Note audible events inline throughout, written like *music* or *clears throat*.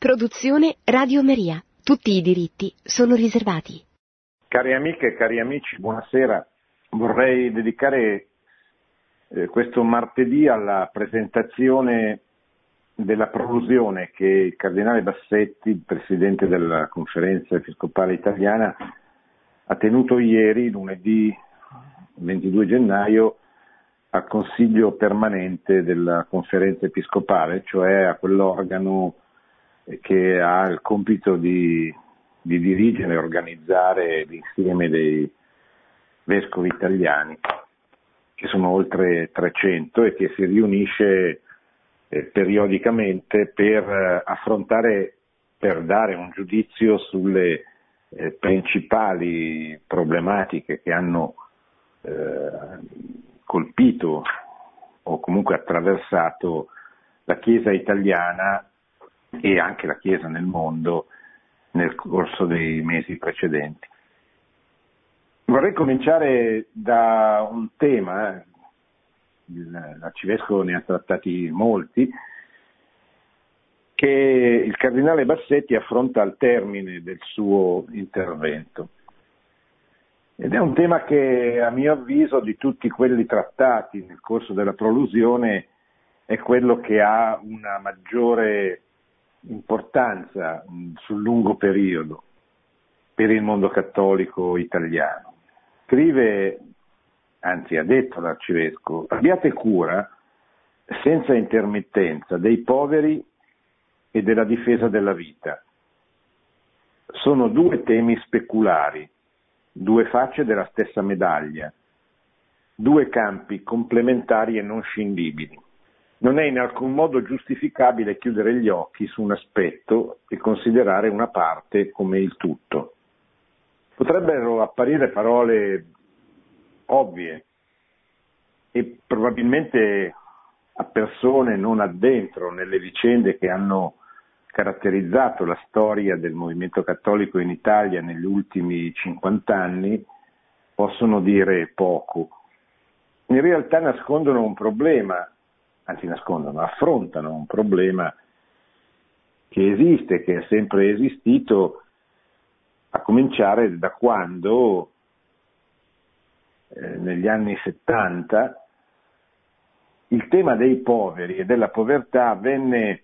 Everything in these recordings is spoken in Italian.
Produzione Radio Maria. Tutti i diritti sono riservati. Cari amiche e cari amici, buonasera. Vorrei dedicare eh, questo martedì alla presentazione della prolusione che il cardinale Bassetti, presidente della conferenza episcopale italiana, ha tenuto ieri, lunedì 22 gennaio, al Consiglio permanente della conferenza episcopale, cioè a quell'organo che ha il compito di, di dirigere e organizzare l'insieme dei vescovi italiani, che sono oltre 300 e che si riunisce eh, periodicamente per eh, affrontare, per dare un giudizio sulle eh, principali problematiche che hanno eh, colpito o comunque attraversato la Chiesa italiana e anche la Chiesa nel mondo nel corso dei mesi precedenti. Vorrei cominciare da un tema, l'arcivescovo ne ha trattati molti, che il cardinale Bassetti affronta al termine del suo intervento. Ed è un tema che a mio avviso di tutti quelli trattati nel corso della prolusione è quello che ha una maggiore importanza sul lungo periodo per il mondo cattolico italiano. Scrive, anzi ha detto l'arcivescovo, abbiate cura senza intermittenza dei poveri e della difesa della vita. Sono due temi speculari, due facce della stessa medaglia, due campi complementari e non scindibili non è in alcun modo giustificabile chiudere gli occhi su un aspetto e considerare una parte come il tutto. Potrebbero apparire parole ovvie e probabilmente a persone non addentro nelle vicende che hanno caratterizzato la storia del movimento cattolico in Italia negli ultimi 50 anni possono dire poco. In realtà nascondono un problema anzi nascondono, affrontano un problema che esiste, che è sempre esistito, a cominciare da quando eh, negli anni 70 il tema dei poveri e della povertà venne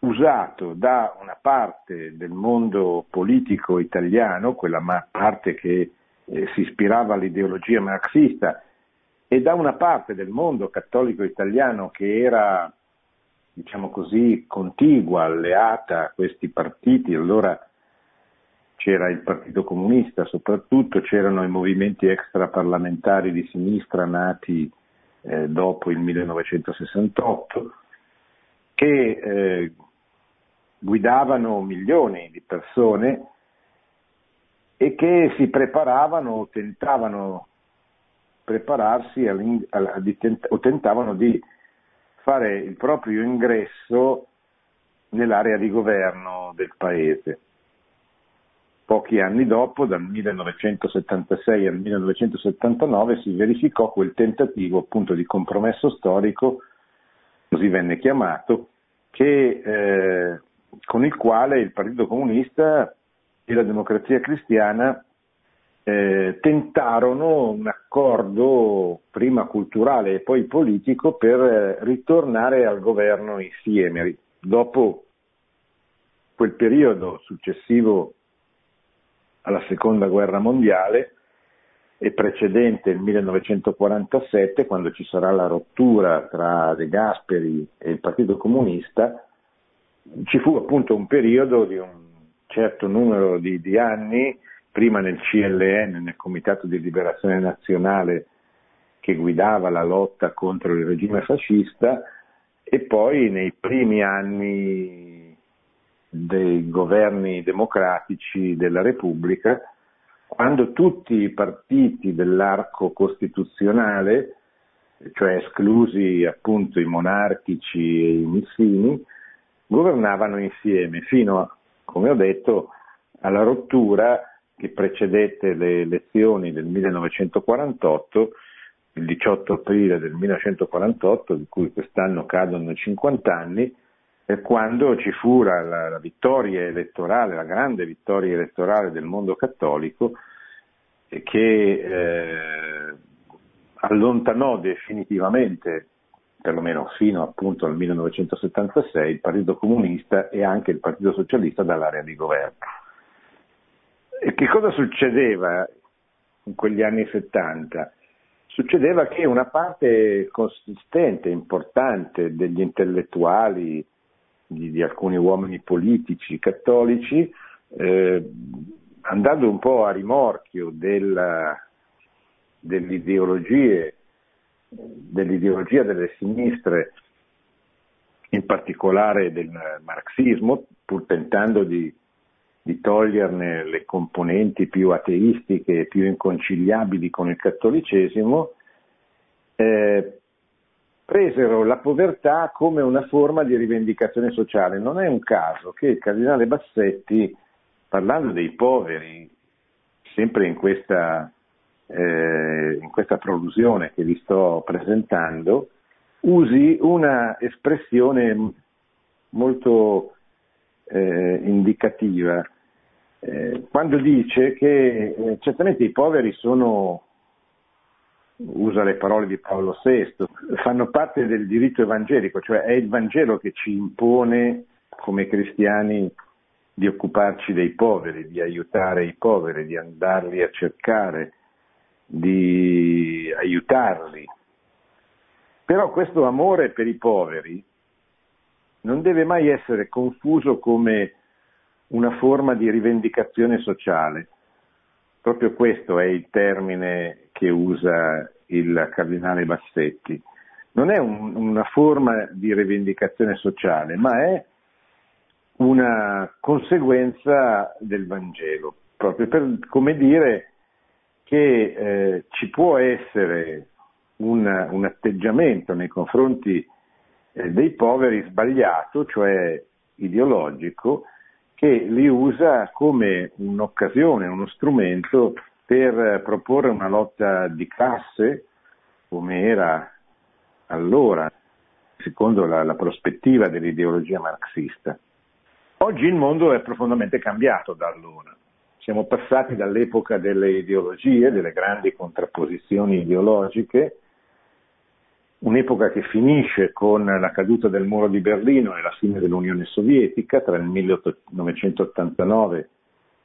usato da una parte del mondo politico italiano, quella parte che eh, si ispirava all'ideologia marxista e da una parte del mondo cattolico italiano che era, diciamo così, contigua, alleata a questi partiti, allora c'era il Partito Comunista soprattutto, c'erano i movimenti extraparlamentari di sinistra nati eh, dopo il 1968, che eh, guidavano milioni di persone e che si preparavano, tentavano prepararsi o tentavano di fare il proprio ingresso nell'area di governo del paese. Pochi anni dopo, dal 1976 al 1979, si verificò quel tentativo appunto di compromesso storico, così venne chiamato, che, eh, con il quale il Partito Comunista e la Democrazia Cristiana eh, tentarono un accordo prima culturale e poi politico per eh, ritornare al governo insieme. Dopo quel periodo successivo alla seconda guerra mondiale e precedente il 1947, quando ci sarà la rottura tra De Gasperi e il Partito Comunista, ci fu appunto un periodo di un certo numero di, di anni prima nel CLN, nel Comitato di Liberazione Nazionale che guidava la lotta contro il regime fascista e poi nei primi anni dei governi democratici della Repubblica, quando tutti i partiti dell'arco costituzionale, cioè esclusi appunto i monarchici e i missini, governavano insieme fino, come ho detto, alla rottura che precedette le elezioni del 1948, il 18 aprile del 1948, di cui quest'anno cadono 50 anni, quando ci fu la, la, la, vittoria elettorale, la grande vittoria elettorale del mondo cattolico, che eh, allontanò definitivamente, perlomeno fino appunto al 1976, il Partito Comunista e anche il Partito Socialista dall'area di governo. E che cosa succedeva in quegli anni 70? Succedeva che una parte consistente, importante degli intellettuali, di, di alcuni uomini politici cattolici, eh, andando un po' a rimorchio della, dell'ideologia delle sinistre, in particolare del marxismo, pur tentando di, di toglierne le componenti più ateistiche e più inconciliabili con il cattolicesimo, eh, presero la povertà come una forma di rivendicazione sociale. Non è un caso che il cardinale Bassetti, parlando dei poveri, sempre in questa, eh, in questa prolusione che vi sto presentando, usi una espressione molto eh, indicativa, eh, quando dice che eh, certamente i poveri sono usa le parole di Paolo VI, fanno parte del diritto evangelico, cioè è il Vangelo che ci impone come cristiani di occuparci dei poveri, di aiutare i poveri, di andarli a cercare, di aiutarli. Però questo amore per i poveri non deve mai essere confuso come una forma di rivendicazione sociale. Proprio questo è il termine che usa il cardinale Bassetti. Non è un, una forma di rivendicazione sociale, ma è una conseguenza del Vangelo, proprio per come dire che eh, ci può essere un, un, atteggiamento nei confronti eh, dei poveri sbagliato, cioè ideologico, che li usa come un'occasione, uno strumento per proporre una lotta di classe come era allora, secondo la, la prospettiva dell'ideologia marxista. Oggi il mondo è profondamente cambiato da allora. Siamo passati dall'epoca delle ideologie, delle grandi contrapposizioni ideologiche, un'epoca che finisce con la caduta del muro di Berlino e la fine dell'Unione Sovietica tra il 1989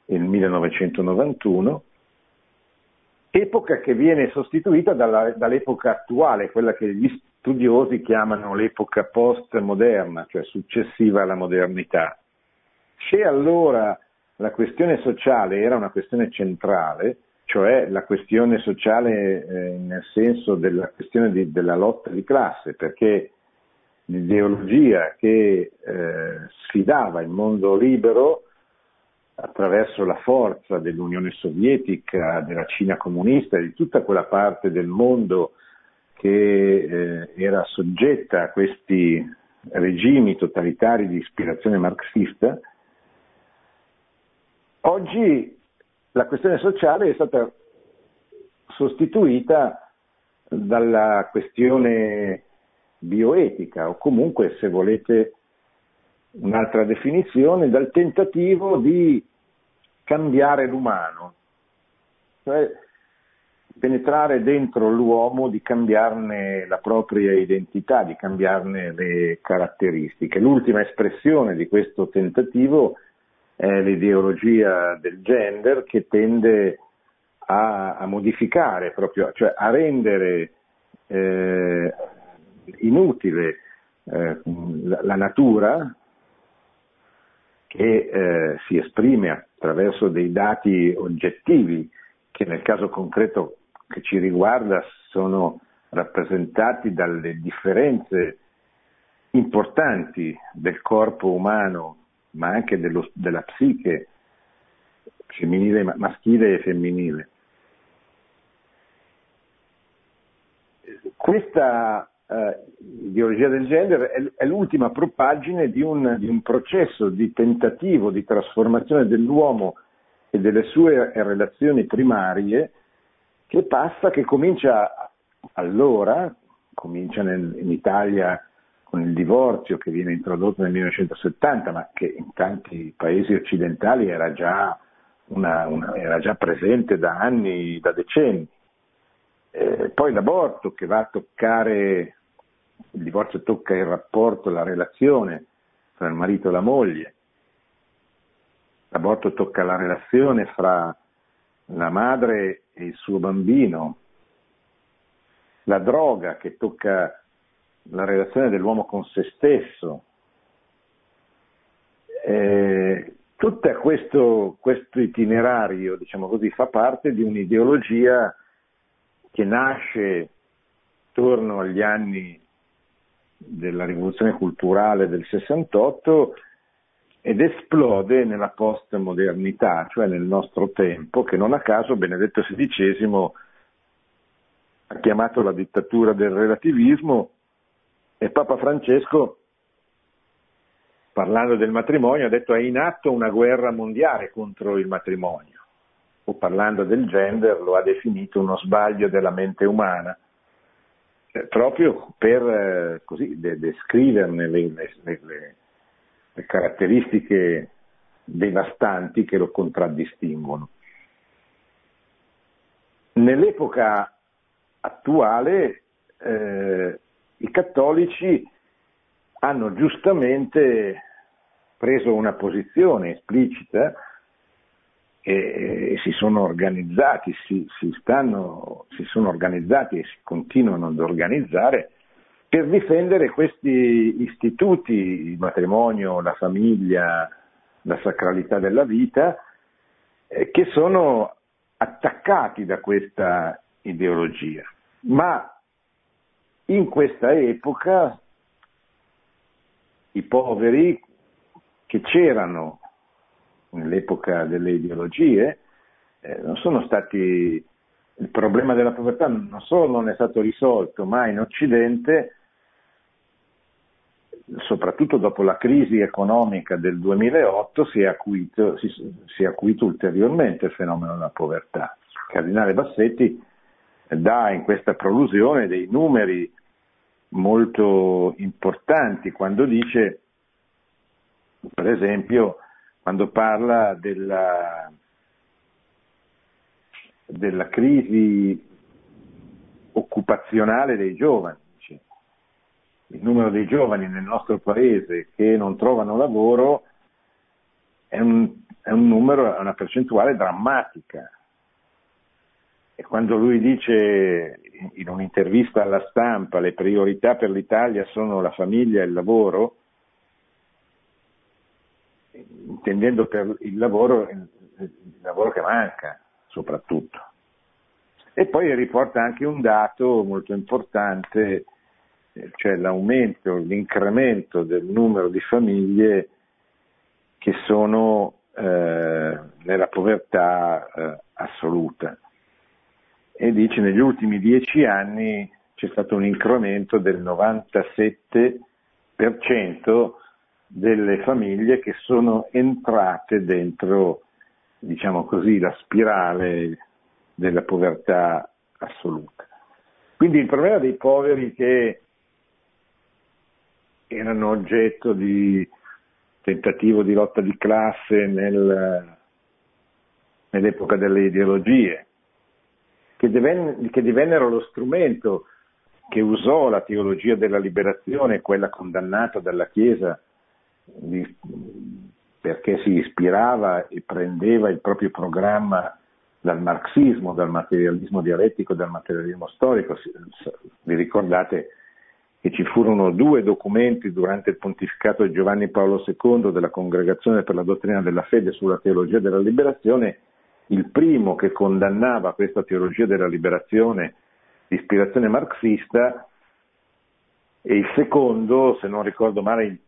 e il 1991, epoca che viene sostituita dalla, dall'epoca attuale, quella che gli studiosi chiamano l'epoca postmoderna, cioè successiva alla modernità. Se allora la questione sociale era una questione centrale, cioè la questione sociale eh, nel senso della questione di, della lotta di classe, perché l'ideologia che eh, sfidava il mondo libero attraverso la forza dell'Unione Sovietica, della Cina comunista e di tutta quella parte del mondo che eh, era soggetta a questi regimi totalitari di ispirazione marxista, oggi la questione sociale è stata sostituita dalla questione bioetica o comunque, se volete un'altra definizione, dal tentativo di cambiare l'umano, cioè penetrare dentro l'uomo, di cambiarne la propria identità, di cambiarne le caratteristiche. L'ultima espressione di questo tentativo è l'ideologia del gender che tende a, a modificare proprio, cioè a rendere eh, inutile eh, la, la, natura che eh, si esprime attraverso dei dati oggettivi che nel caso concreto che ci riguarda sono rappresentati dalle differenze importanti del corpo umano, ma anche dello, della psiche femminile, maschile e femminile. Questa eh, ideologia del genere è, è l'ultima propaggine di un, di un, processo di tentativo di trasformazione dell'uomo e delle sue relazioni primarie che passa, che comincia allora, comincia nel, in Italia con il divorzio che viene introdotto nel 1970, ma che in tanti paesi occidentali era già, una, una, era già presente da anni, da decenni. Eh, poi l'aborto che va a toccare, il divorzio tocca il rapporto, la relazione tra il marito e la moglie, l'aborto tocca la relazione fra la madre e il suo bambino, la droga che tocca la relazione dell'uomo con se stesso. Eh, tutto questo, questo, itinerario, diciamo così, fa parte di un'ideologia che nasce attorno agli anni della rivoluzione culturale del 68 ed esplode nella postmodernità, cioè nel nostro tempo, che non a caso Benedetto XVI ha chiamato la dittatura del relativismo e Papa Francesco, parlando del matrimonio, ha detto è in atto una guerra mondiale contro il matrimonio, o parlando del gender lo ha definito uno sbaglio della mente umana, eh, proprio per eh, così, de- descriverne le, le, le, le caratteristiche devastanti che lo contraddistinguono. Nell'epoca attuale eh, i cattolici hanno giustamente preso una posizione esplicita e, e si sono organizzati, si, si, stanno, si sono organizzati e si continuano ad organizzare per difendere questi istituti, il matrimonio, la famiglia, la sacralità della vita, eh, che sono attaccati da questa ideologia. Ma in questa epoca i poveri che c'erano nell'epoca delle ideologie eh, non sono stati il problema della povertà non solo non è stato risolto, ma in Occidente, soprattutto dopo la crisi economica del 2008, si è acuito, si, si è acuito ulteriormente il fenomeno della povertà. Il cardinale Bassetti dà in questa prolusione dei numeri molto importanti quando dice, per esempio, quando parla della, della crisi occupazionale dei giovani. Dice. Il numero dei giovani nel nostro paese che non trovano lavoro è un, è un numero, è una percentuale drammatica. E quando lui dice in un'intervista alla stampa le priorità per l'Italia sono la famiglia e il lavoro, intendendo per il lavoro il, lavoro che manca soprattutto. E poi riporta anche un dato molto importante, cioè l'aumento, l'incremento del numero di famiglie che sono eh, nella povertà eh, assoluta e dice negli ultimi dieci anni c'è stato un incremento del 97% delle famiglie che sono entrate dentro, diciamo così, la spirale della povertà assoluta. Quindi il problema dei poveri che erano oggetto di tentativo di lotta di classe nel, nell'epoca delle ideologie, che, diven- che divennero lo strumento che usò la teologia della liberazione, quella condannata dalla Chiesa, perché si ispirava e prendeva il proprio programma dal marxismo, dal materialismo dialettico, dal materialismo storico. Vi ricordate che ci furono due documenti durante il pontificato di Giovanni Paolo II della Congregazione per la dottrina della fede sulla teologia della liberazione il primo che condannava questa teologia della liberazione di ispirazione marxista e il secondo, se non ricordo male,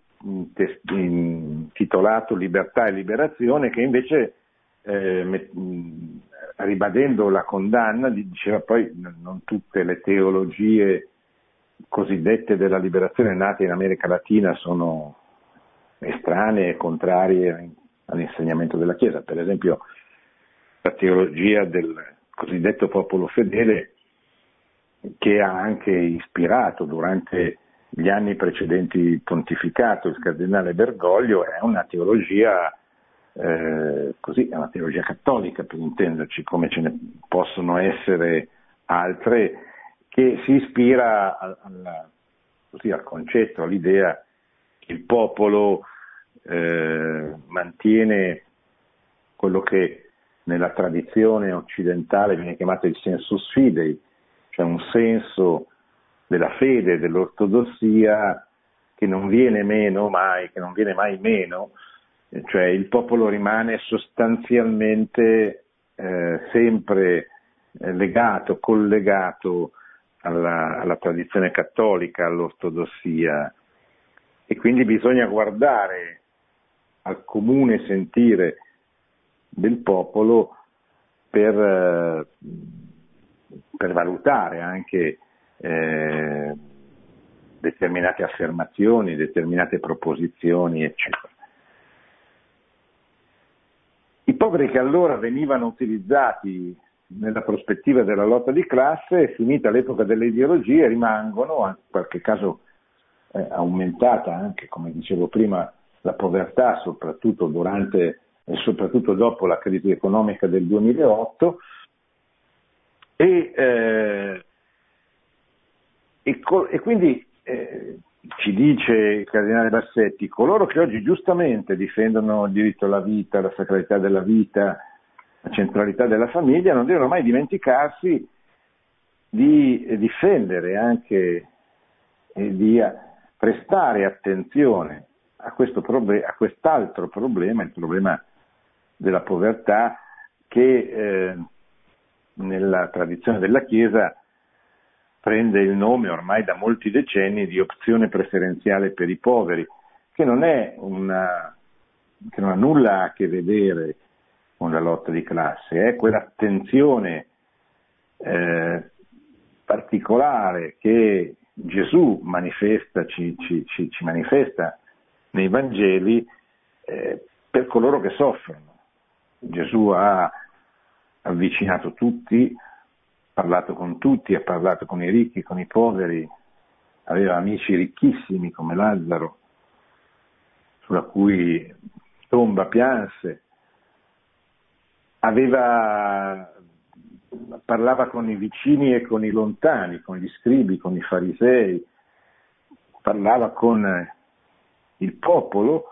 intitolato Libertà e Liberazione, che invece eh, ribadendo la condanna diceva poi non tutte le teologie cosiddette della liberazione nate in America Latina sono estranee contrarie all'insegnamento della Chiesa. Per esempio la teologia del cosiddetto popolo fedele che ha anche ispirato durante gli anni precedenti il pontificato, il cardinale Bergoglio, è una teologia eh, così, è una teologia cattolica per intenderci, come ce ne possono essere altre, che si ispira al, così, al concetto, all'idea che il popolo eh, mantiene quello che nella tradizione occidentale viene chiamato il sensus fidei, cioè un senso della fede, dell'ortodossia che non viene meno mai, che non viene mai meno, cioè il popolo rimane sostanzialmente eh, sempre eh, legato, collegato alla, alla tradizione cattolica, all'ortodossia. E quindi bisogna guardare al comune sentire del popolo per, eh, per valutare anche eh, determinate affermazioni, determinate proposizioni, eccetera. I poveri che allora venivano utilizzati nella prospettiva della lotta di classe, finita l'epoca delle ideologie, rimangono, in qualche caso eh, aumentata anche, come dicevo prima, la povertà, soprattutto durante e soprattutto dopo la crisi economica del 2008, e, eh, e, e quindi eh, ci dice il cardinale Bassetti, coloro che oggi giustamente difendono il diritto alla vita, la sacralità della vita, la centralità della famiglia, non devono mai dimenticarsi di difendere anche e di prestare attenzione a, proble- a quest'altro problema, il problema della povertà che eh, nella tradizione della Chiesa prende il nome ormai da molti decenni di opzione preferenziale per i poveri, che non, una, che non ha nulla a che vedere con la lotta di classe, è quell'attenzione eh, particolare che Gesù manifesta, ci, ci, ci, manifesta nei Vangeli eh, per coloro che soffrono. Gesù ha avvicinato tutti, parlato con tutti, ha parlato con i ricchi, con i poveri, aveva amici ricchissimi come Lazzaro, sulla cui tomba pianse, aveva, parlava con i vicini e con i lontani, con gli scribi, con i farisei, parlava con il popolo,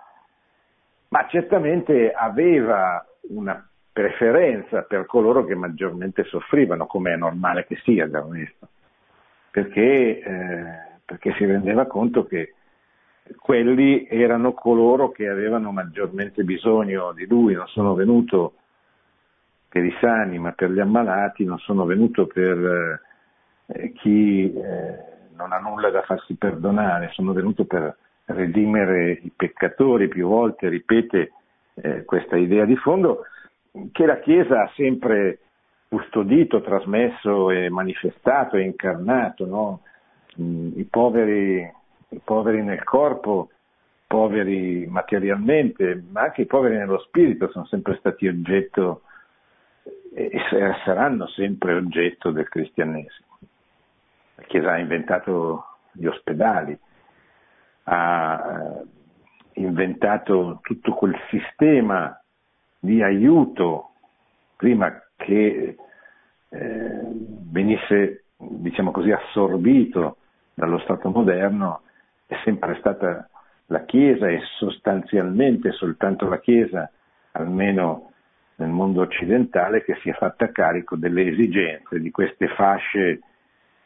ma certamente aveva una preferenza per coloro che maggiormente soffrivano, come è normale che sia da onesto, perché, eh, perché si rendeva conto che quelli erano coloro che avevano maggiormente bisogno di lui, non sono venuto per i sani ma per gli ammalati, non sono venuto per eh, chi eh, non ha nulla da farsi perdonare, sono venuto per redimere i peccatori, più volte ripete eh, questa idea di fondo che la Chiesa ha sempre custodito, trasmesso e manifestato e incarnato, no? Mm, I, poveri, I poveri nel corpo, poveri materialmente, ma anche i poveri nello spirito sono sempre stati oggetto e saranno sempre oggetto del cristianesimo. La Chiesa ha inventato gli ospedali, ha inventato tutto quel sistema di aiuto prima che eh, venisse, diciamo così, assorbito dallo Stato moderno, è sempre stata la Chiesa e sostanzialmente soltanto la Chiesa, almeno nel mondo occidentale, che si è fatta carico delle esigenze di queste fasce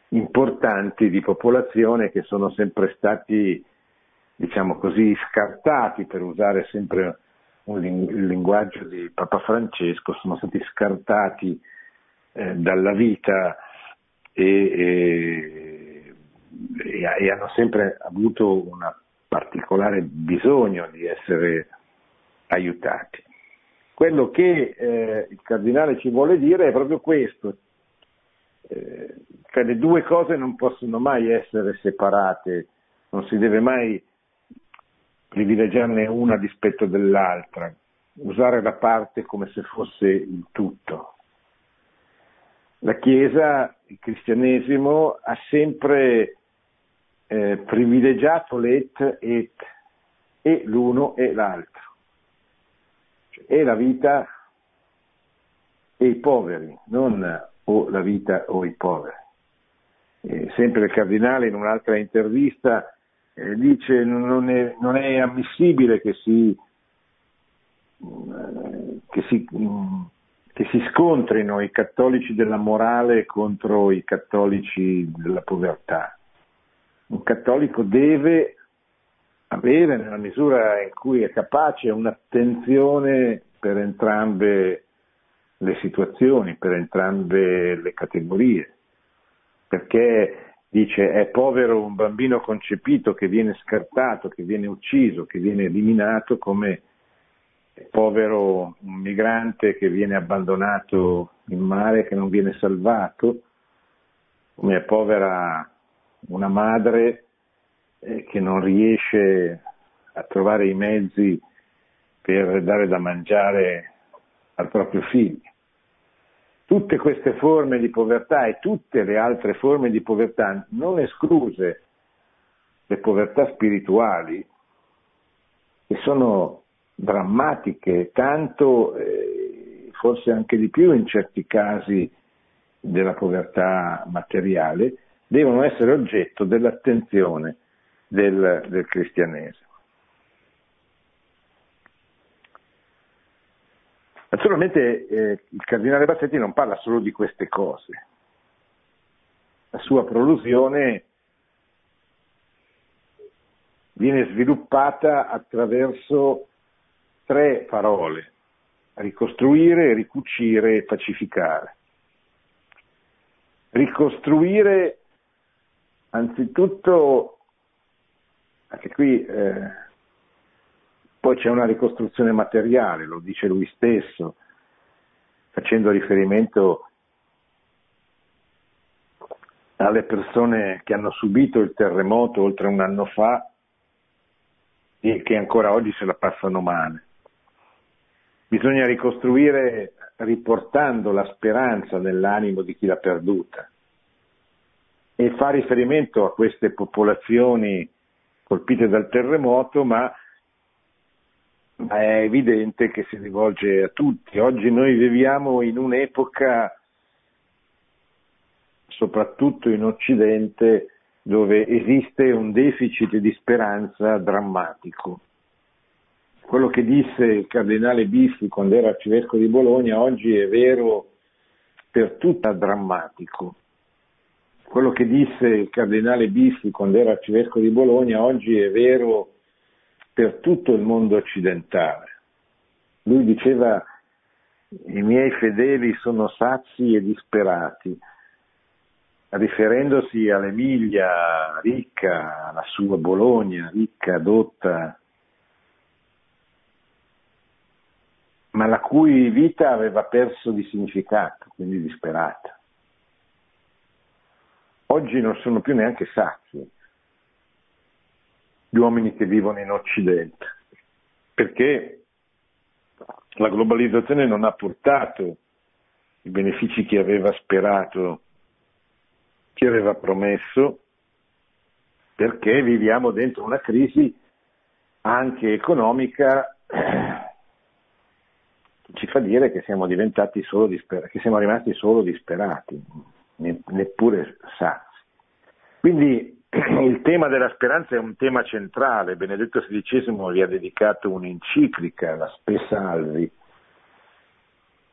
importanti di popolazione che sono sempre stati, diciamo così, scartati, per usare sempre il linguaggio di Papa Francesco, sono stati scartati eh, dalla vita e, e, e, hanno sempre avuto un particolare bisogno di essere aiutati. Quello che eh, il cardinale ci vuole dire è proprio questo, eh, cioè le due cose non possono mai essere separate, non si deve mai privilegiarne una a dispetto dell'altra, usare la parte come se fosse il tutto. La Chiesa, il cristianesimo, ha sempre eh, privilegiato l'et et, e l'uno e l'altro, cioè, e la vita e i poveri, non o la vita o i poveri. Eh, sempre il cardinale in un'altra intervista eh, dice non è, non è ammissibile che si, eh, che si mm, che si scontrino i cattolici della morale contro i cattolici della povertà. Un cattolico deve avere, nella misura in cui è capace, un'attenzione per entrambe le situazioni, per entrambe le categorie, perché dice è povero un bambino concepito che viene scartato, che viene ucciso, che viene eliminato come povero un migrante che viene abbandonato in mare, che non viene salvato, come è povera una madre eh, che non riesce a trovare i mezzi per dare da mangiare al proprio figlio. Tutte queste forme di povertà e tutte le altre forme di povertà, non escluse le povertà spirituali, che sono drammatiche, tanto eh, forse anche di più in certi casi della povertà materiale, devono essere oggetto dell'attenzione del, del cristianesimo. Naturalmente eh, il cardinale Bassetti non parla solo di queste cose, la sua prolusione viene sviluppata attraverso tre parole, ricostruire, ricucire e pacificare. Ricostruire anzitutto, anche qui eh, poi c'è una ricostruzione materiale, lo dice lui stesso, facendo riferimento alle persone che hanno subito il terremoto oltre un anno fa e che ancora oggi se la passano male. Bisogna ricostruire riportando la speranza nell'animo di chi l'ha perduta e fa riferimento a queste popolazioni colpite dal terremoto, ma, ma è evidente che si rivolge a tutti. Oggi noi viviamo in un'epoca, soprattutto in Occidente, dove esiste un deficit di speranza drammatico quello che disse il cardinale Biffi quando era arcivescovo di Bologna oggi è vero per tutta drammatico. Quello che disse il cardinale Biffi quando era arcivescovo di Bologna oggi è vero per tutto il mondo occidentale. Lui diceva i miei fedeli sono sazi e disperati, riferendosi all'Emilia ricca, alla sua Bologna ricca, dotta ma la cui vita aveva perso di significato, quindi disperata. Oggi non sono più neanche sazi gli uomini che vivono in Occidente, perché la globalizzazione non ha portato i benefici che aveva sperato, che aveva promesso, perché viviamo dentro una crisi anche economica ci fa dire che siamo diventati solo disperati, che siamo rimasti solo disperati, neppure sazi. Quindi *clears throat* il tema della speranza è un tema centrale, Benedetto XVI gli ha dedicato un'enciclica, la Spessa Alvi,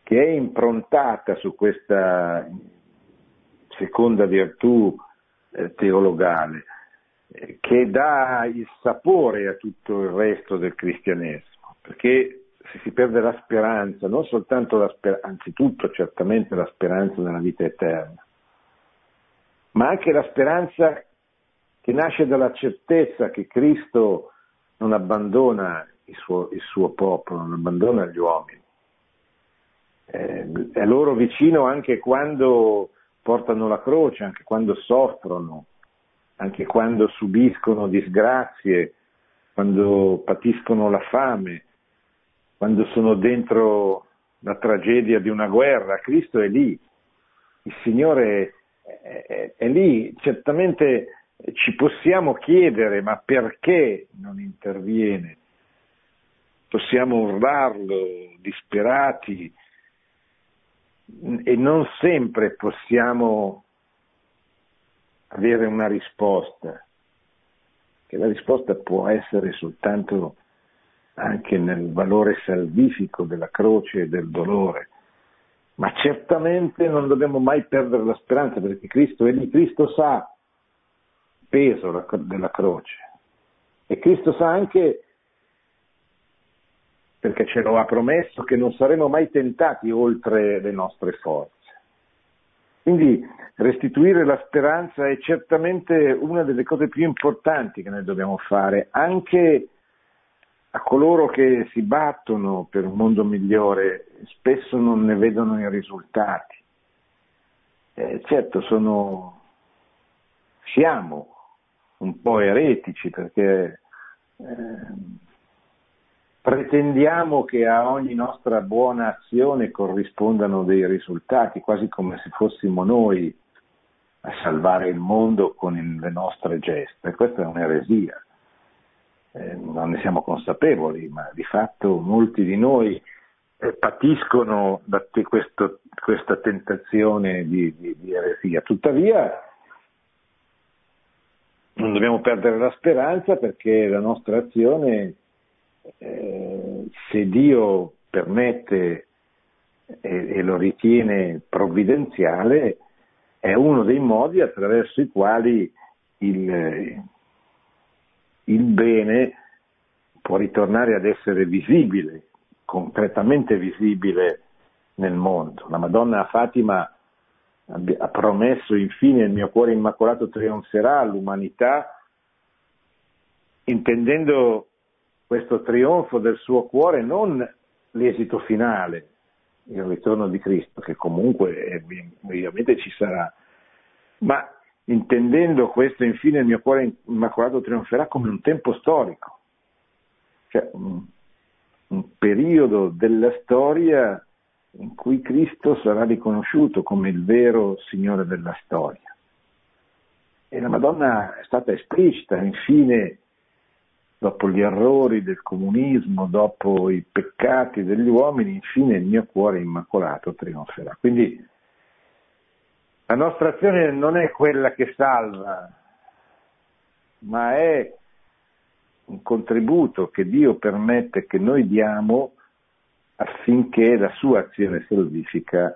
che è improntata su questa seconda virtù eh, teologale, eh, che dà il sapore a tutto il resto del cristianesimo, perché se si perde la speranza, non soltanto la speranza, anzitutto certamente la speranza nella vita eterna, ma anche la speranza che nasce dalla certezza che Cristo non abbandona il suo, il suo popolo, non abbandona gli uomini. Eh, è loro vicino anche quando portano la croce, anche quando soffrono, anche quando subiscono disgrazie, quando patiscono la fame, quando sono dentro la tragedia di una guerra, Cristo è lì, il Signore è, è, è lì, certamente ci possiamo chiedere ma perché non interviene? Possiamo urlarlo disperati e non sempre possiamo avere una risposta, che la risposta può essere soltanto anche nel valore salvifico della croce e del dolore, ma certamente non dobbiamo mai perdere la speranza perché Cristo, egli Cristo sa peso della croce e Cristo sa anche perché ce lo ha promesso che non saremo mai tentati oltre le nostre forze. Quindi restituire la speranza è certamente una delle cose più importanti che noi dobbiamo fare, anche a coloro che si battono per un mondo migliore, spesso non ne vedono i risultati. Eh, certo, sono, siamo un po' eretici perché eh, pretendiamo che a ogni nostra buona azione corrispondano dei risultati, quasi come se fossimo noi a salvare il mondo con le nostre gesta. E questa è un'eresia. Eh, non ne siamo consapevoli, ma di fatto molti di noi eh, patiscono da te questo, questa tentazione di, di, di eresia. Tuttavia, non dobbiamo perdere la speranza perché la nostra azione eh, se Dio permette e, e, lo ritiene provvidenziale, è uno dei modi attraverso i quali il, il bene può ritornare ad essere visibile, concretamente visibile nel mondo. La Madonna Fatima ha promesso infine il mio cuore immacolato trionferà all'umanità, intendendo questo trionfo del suo cuore non l'esito finale, il ritorno di Cristo, che comunque ovviamente ci sarà, ma intendendo questo infine il mio cuore immacolato trionferà come un tempo storico, cioè un, un periodo della storia in cui Cristo sarà riconosciuto come il vero Signore della storia. E la Madonna è stata esplicita, infine dopo gli errori del comunismo, dopo i peccati degli uomini, infine il mio cuore immacolato trionferà. Quindi la nostra azione non è quella che salva, ma è un contributo che Dio permette che noi diamo affinché la sua azione salvifica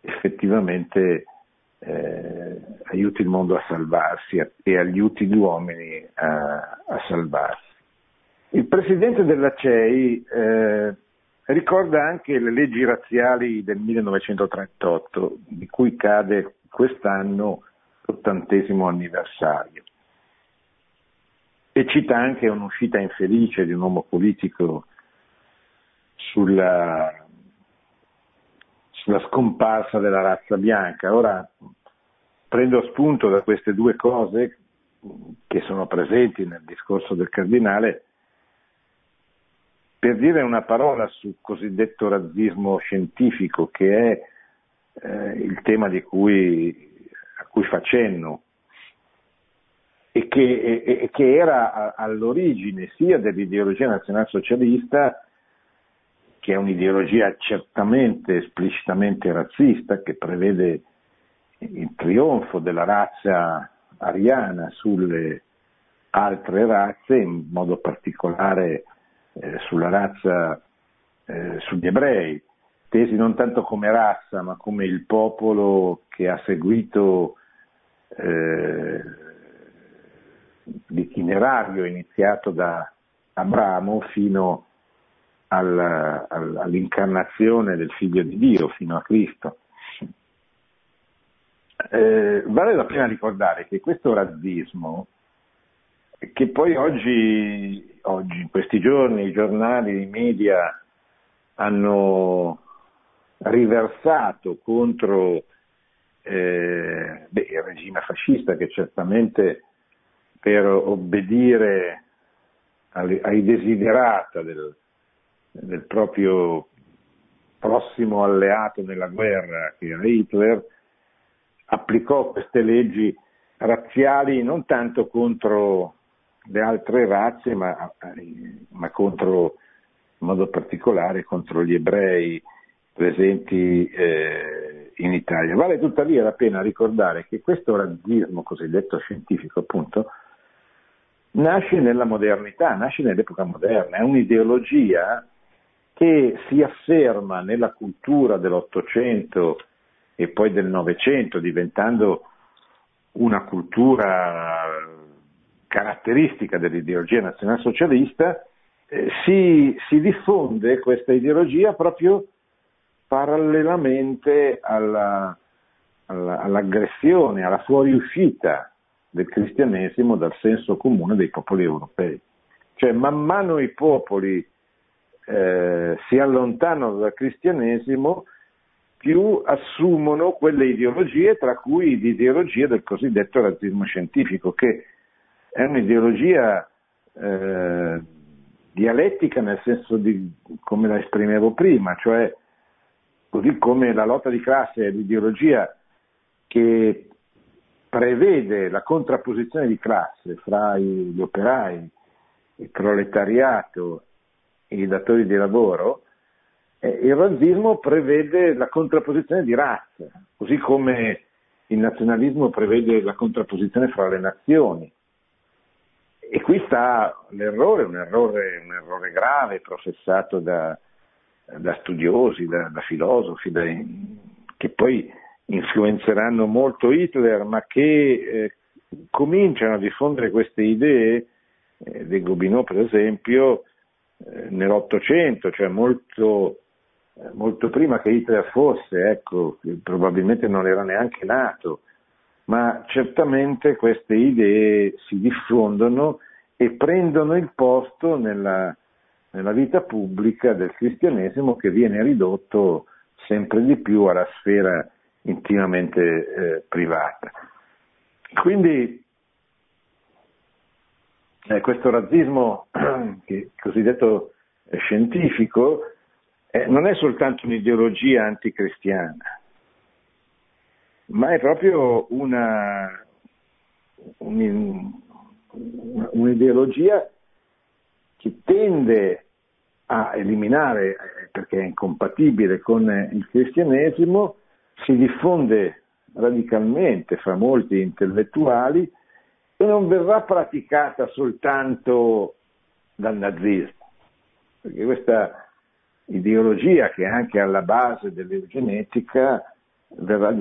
effettivamente eh, aiuti il mondo a salvarsi e aiuti gli uomini a, a salvarsi. Il presidente della CEI eh, ricorda anche le leggi razziali del 1938, di cui cade quest'anno l'ottantesimo anniversario. E cita anche un'uscita infelice di un uomo politico sulla, sulla scomparsa della razza bianca. Ora prendo spunto da queste due cose che sono presenti nel discorso del cardinale per dire una parola sul cosiddetto razzismo scientifico, che è eh, il tema cui, a cui fa cenno e che, e, e che era all'origine sia dell'ideologia nazionalsocialista, che è un'ideologia certamente esplicitamente razzista, che prevede il trionfo della razza ariana sulle altre razze, in modo particolare eh, sulla razza, eh, sugli ebrei, tesi non tanto come razza ma come il popolo che ha seguito eh, l'itinerario iniziato da Abramo fino alla, all'incarnazione del figlio di Dio, fino a Cristo. Eh, vale la pena ricordare che questo razzismo che poi oggi, oggi, in questi giorni, i giornali, i media hanno riversato contro eh, beh, il regime fascista che certamente per obbedire ai, desiderata del, del proprio prossimo alleato nella guerra che era Hitler, applicò queste leggi razziali non tanto contro le altre razze, ma, ma contro, in modo particolare contro gli ebrei presenti eh, in Italia. Vale tuttavia la pena ricordare che questo razzismo cosiddetto scientifico, appunto, nasce nella modernità, nasce nell'epoca moderna, è un'ideologia che si afferma nella cultura dell'Ottocento e poi del Novecento, diventando una cultura caratteristica dell'ideologia nazionalsocialista, eh, si, si, diffonde questa ideologia proprio parallelamente alla, alla, all'aggressione, alla fuoriuscita del cristianesimo dal senso comune dei popoli europei. Cioè man mano i popoli eh, si allontanano dal cristianesimo, più assumono quelle ideologie, tra cui l'ideologia del cosiddetto razzismo scientifico, che è un'ideologia eh, dialettica nel senso di come la esprimevo prima, cioè così come la lotta di classe è l'ideologia che prevede la contrapposizione di classe fra gli operai, il proletariato i datori di lavoro, eh, il razzismo prevede la contrapposizione di razza, così come il nazionalismo prevede la contrapposizione fra le nazioni. E qui sta l'errore, un errore, un errore grave professato da, da studiosi, da, da filosofi, da, che poi influenzeranno molto Hitler, ma che eh, cominciano a diffondere queste idee, eh, De Gobineau per esempio, nell'Ottocento, cioè molto, eh, molto, prima che Hitler fosse, ecco, probabilmente non era neanche nato, ma certamente queste idee si diffondono e prendono il posto nella, nella vita pubblica del cristianesimo che viene ridotto sempre di più alla sfera intimamente eh, privata. Quindi eh, questo razzismo *clears throat* che, cosiddetto eh, scientifico eh, non è soltanto un'ideologia anticristiana, ma è proprio una, un, un'ideologia che tende a eliminare, eh, perché è incompatibile con il cristianesimo, si diffonde radicalmente fra molti intellettuali e non verrà praticata soltanto dal nazismo, perché questa ideologia che è anche alla base dell'eugenetica verrà,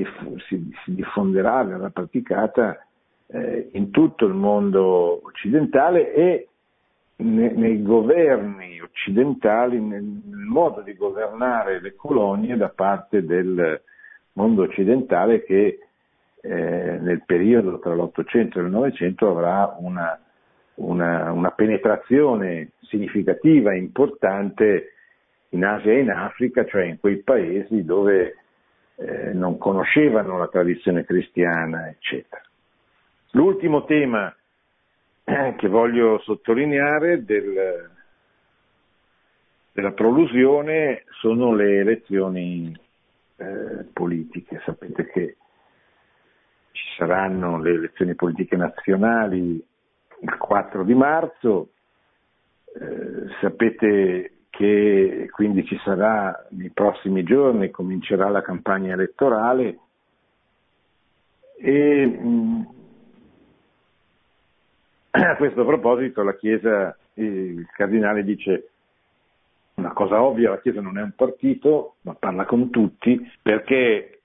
si, diffonderà, verrà praticata eh, in tutto il mondo occidentale e nei, nei governi occidentali, nel, nel modo di governare le colonie da parte del, mondo occidentale che eh, nel periodo tra l'Ottocento e il Novecento avrà una, una, una, penetrazione significativa importante in Asia e in Africa, cioè in quei paesi dove eh, non conoscevano la tradizione cristiana, eccetera. L'ultimo tema eh, che voglio sottolineare del, della prolusione sono le elezioni eh, politiche. Sapete che ci saranno le elezioni politiche nazionali il 4 di marzo, eh, sapete che quindi ci sarà nei prossimi giorni, comincerà la campagna elettorale e mh, mm, *clears throat* a questo proposito la Chiesa, il cardinale dice una cosa ovvia, la Chiesa non è un partito, ma parla con tutti, perché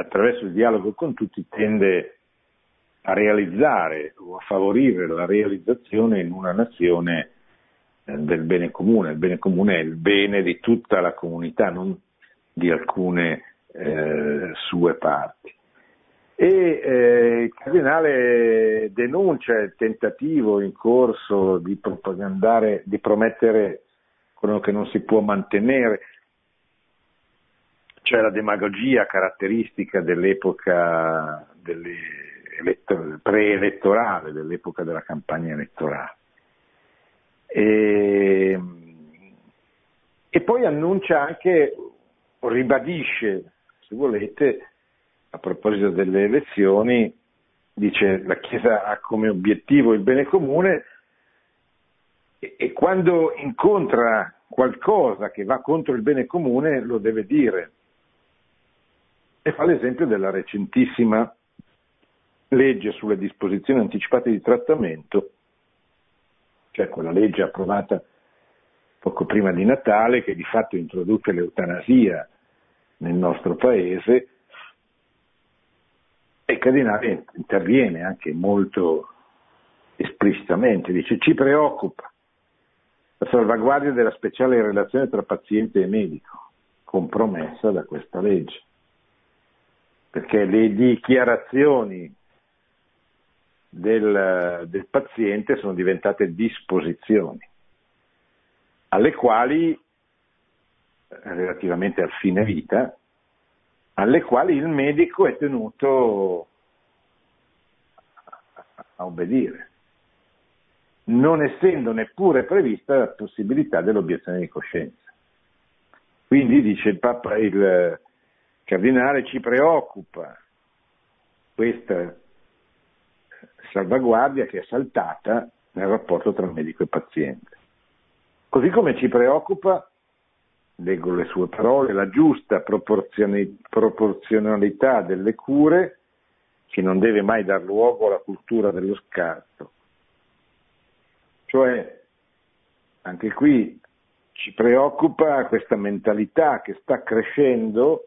attraverso il dialogo con tutti tende a realizzare o a favorire la realizzazione in una nazione eh, del bene comune. Il bene comune è il bene di tutta la comunità, non di alcune eh, sue parti. E eh, il cardinale denuncia il tentativo in corso di propagandare, di promettere quello che non si può mantenere, cioè la demagogia caratteristica dell'epoca preelettorale, dell'epoca della campagna elettorale. E, e poi annuncia anche, ribadisce, se volete, a proposito delle elezioni, dice la Chiesa ha come obiettivo il bene comune e, e quando incontra qualcosa che va contro il bene comune lo deve dire. E fa l'esempio della recentissima legge sulle disposizioni anticipate di trattamento, cioè quella legge approvata poco prima di Natale che di fatto introduce l'eutanasia nel nostro paese e cardinale interviene anche molto esplicitamente, dice ci preoccupa la salvaguardia della speciale relazione tra paziente e medico, compromessa da questa legge, perché le dichiarazioni del, del paziente sono diventate disposizioni, alle quali, relativamente al fine vita, alle quali il medico è tenuto a obbedire, non essendo neppure prevista la possibilità dell'obiezione di coscienza. Quindi dice il Papa, il cardinale ci preoccupa questa salvaguardia che è saltata nel rapporto tra medico e paziente. Così come ci preoccupa, leggo le sue parole, la giusta proporzionalità delle cure che non deve mai dar luogo alla cultura dello scarto. Cioè, anche qui ci preoccupa questa mentalità che sta crescendo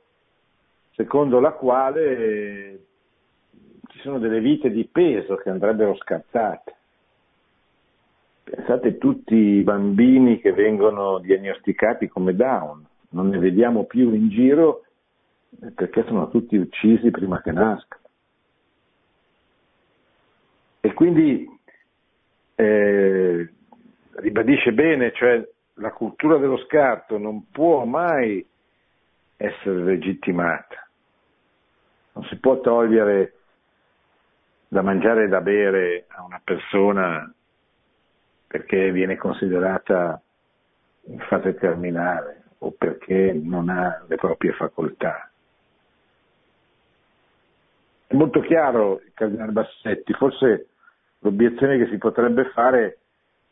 secondo la quale ci sono delle vite di peso che andrebbero scartate. Pensate tutti i bambini che vengono diagnosticati come down, non ne vediamo più in giro perché sono tutti uccisi prima che nascano. E quindi eh, ribadisce bene, cioè la cultura dello scarto non può mai essere legittimata, non si può togliere da mangiare e da bere a una persona perché viene considerata in fase terminale o perché non ha le proprie facoltà. È molto chiaro il Cardinale Bassetti, forse l'obiezione che si potrebbe fare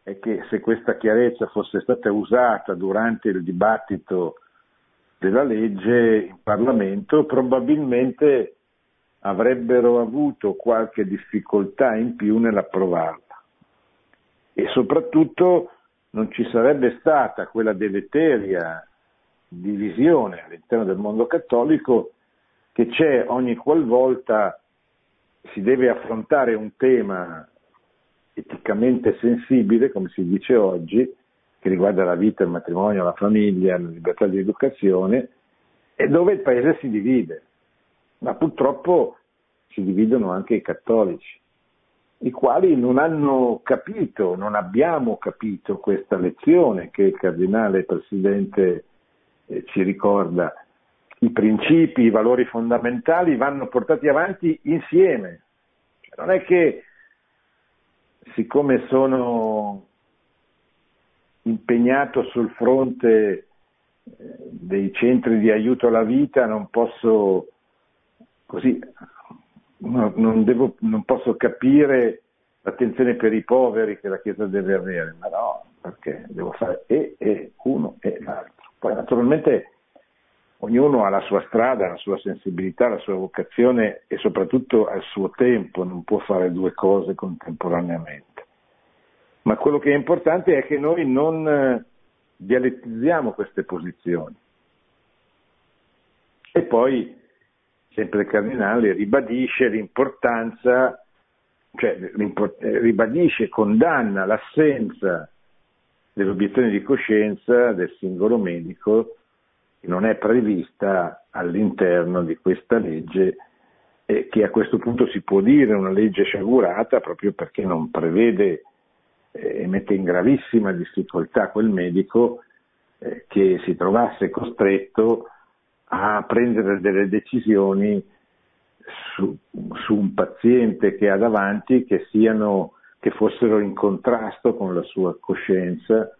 è che se questa chiarezza fosse stata usata durante il dibattito della legge in Parlamento, probabilmente avrebbero avuto qualche difficoltà in più nell'approvarla. E soprattutto non ci sarebbe stata quella deleteria divisione all'interno del mondo cattolico che c'è ogni qualvolta si deve affrontare un tema eticamente sensibile, come si dice oggi, che riguarda la vita, il matrimonio, la famiglia, la libertà di educazione, e dove il paese si divide ma purtroppo si dividono anche i cattolici, i quali non hanno capito, non abbiamo capito questa lezione che il cardinale presidente eh, ci ricorda. I principi, i valori fondamentali vanno portati avanti insieme. Non è che siccome sono impegnato sul fronte eh, dei centri di aiuto alla vita non posso così no, non, devo, non posso capire l'attenzione per i poveri che la Chiesa deve avere, ma no, perché devo fare e, e uno e l'altro. Poi naturalmente ognuno ha la sua strada, la sua sensibilità, la sua vocazione e soprattutto al suo tempo, non può fare due cose contemporaneamente. Ma quello che è importante è che noi non eh, dialettizziamo queste posizioni. E poi sempre il cardinale, ribadisce l'importanza, cioè ribadisce e condanna l'assenza dell'obiezione di coscienza del singolo medico che non è prevista all'interno di questa legge e che a questo punto si può dire una legge sciagurata proprio perché non prevede eh, e mette in gravissima difficoltà quel medico eh, che si trovasse costretto a prendere delle decisioni su, su, un paziente che ha davanti che, siano, che fossero in contrasto con la sua coscienza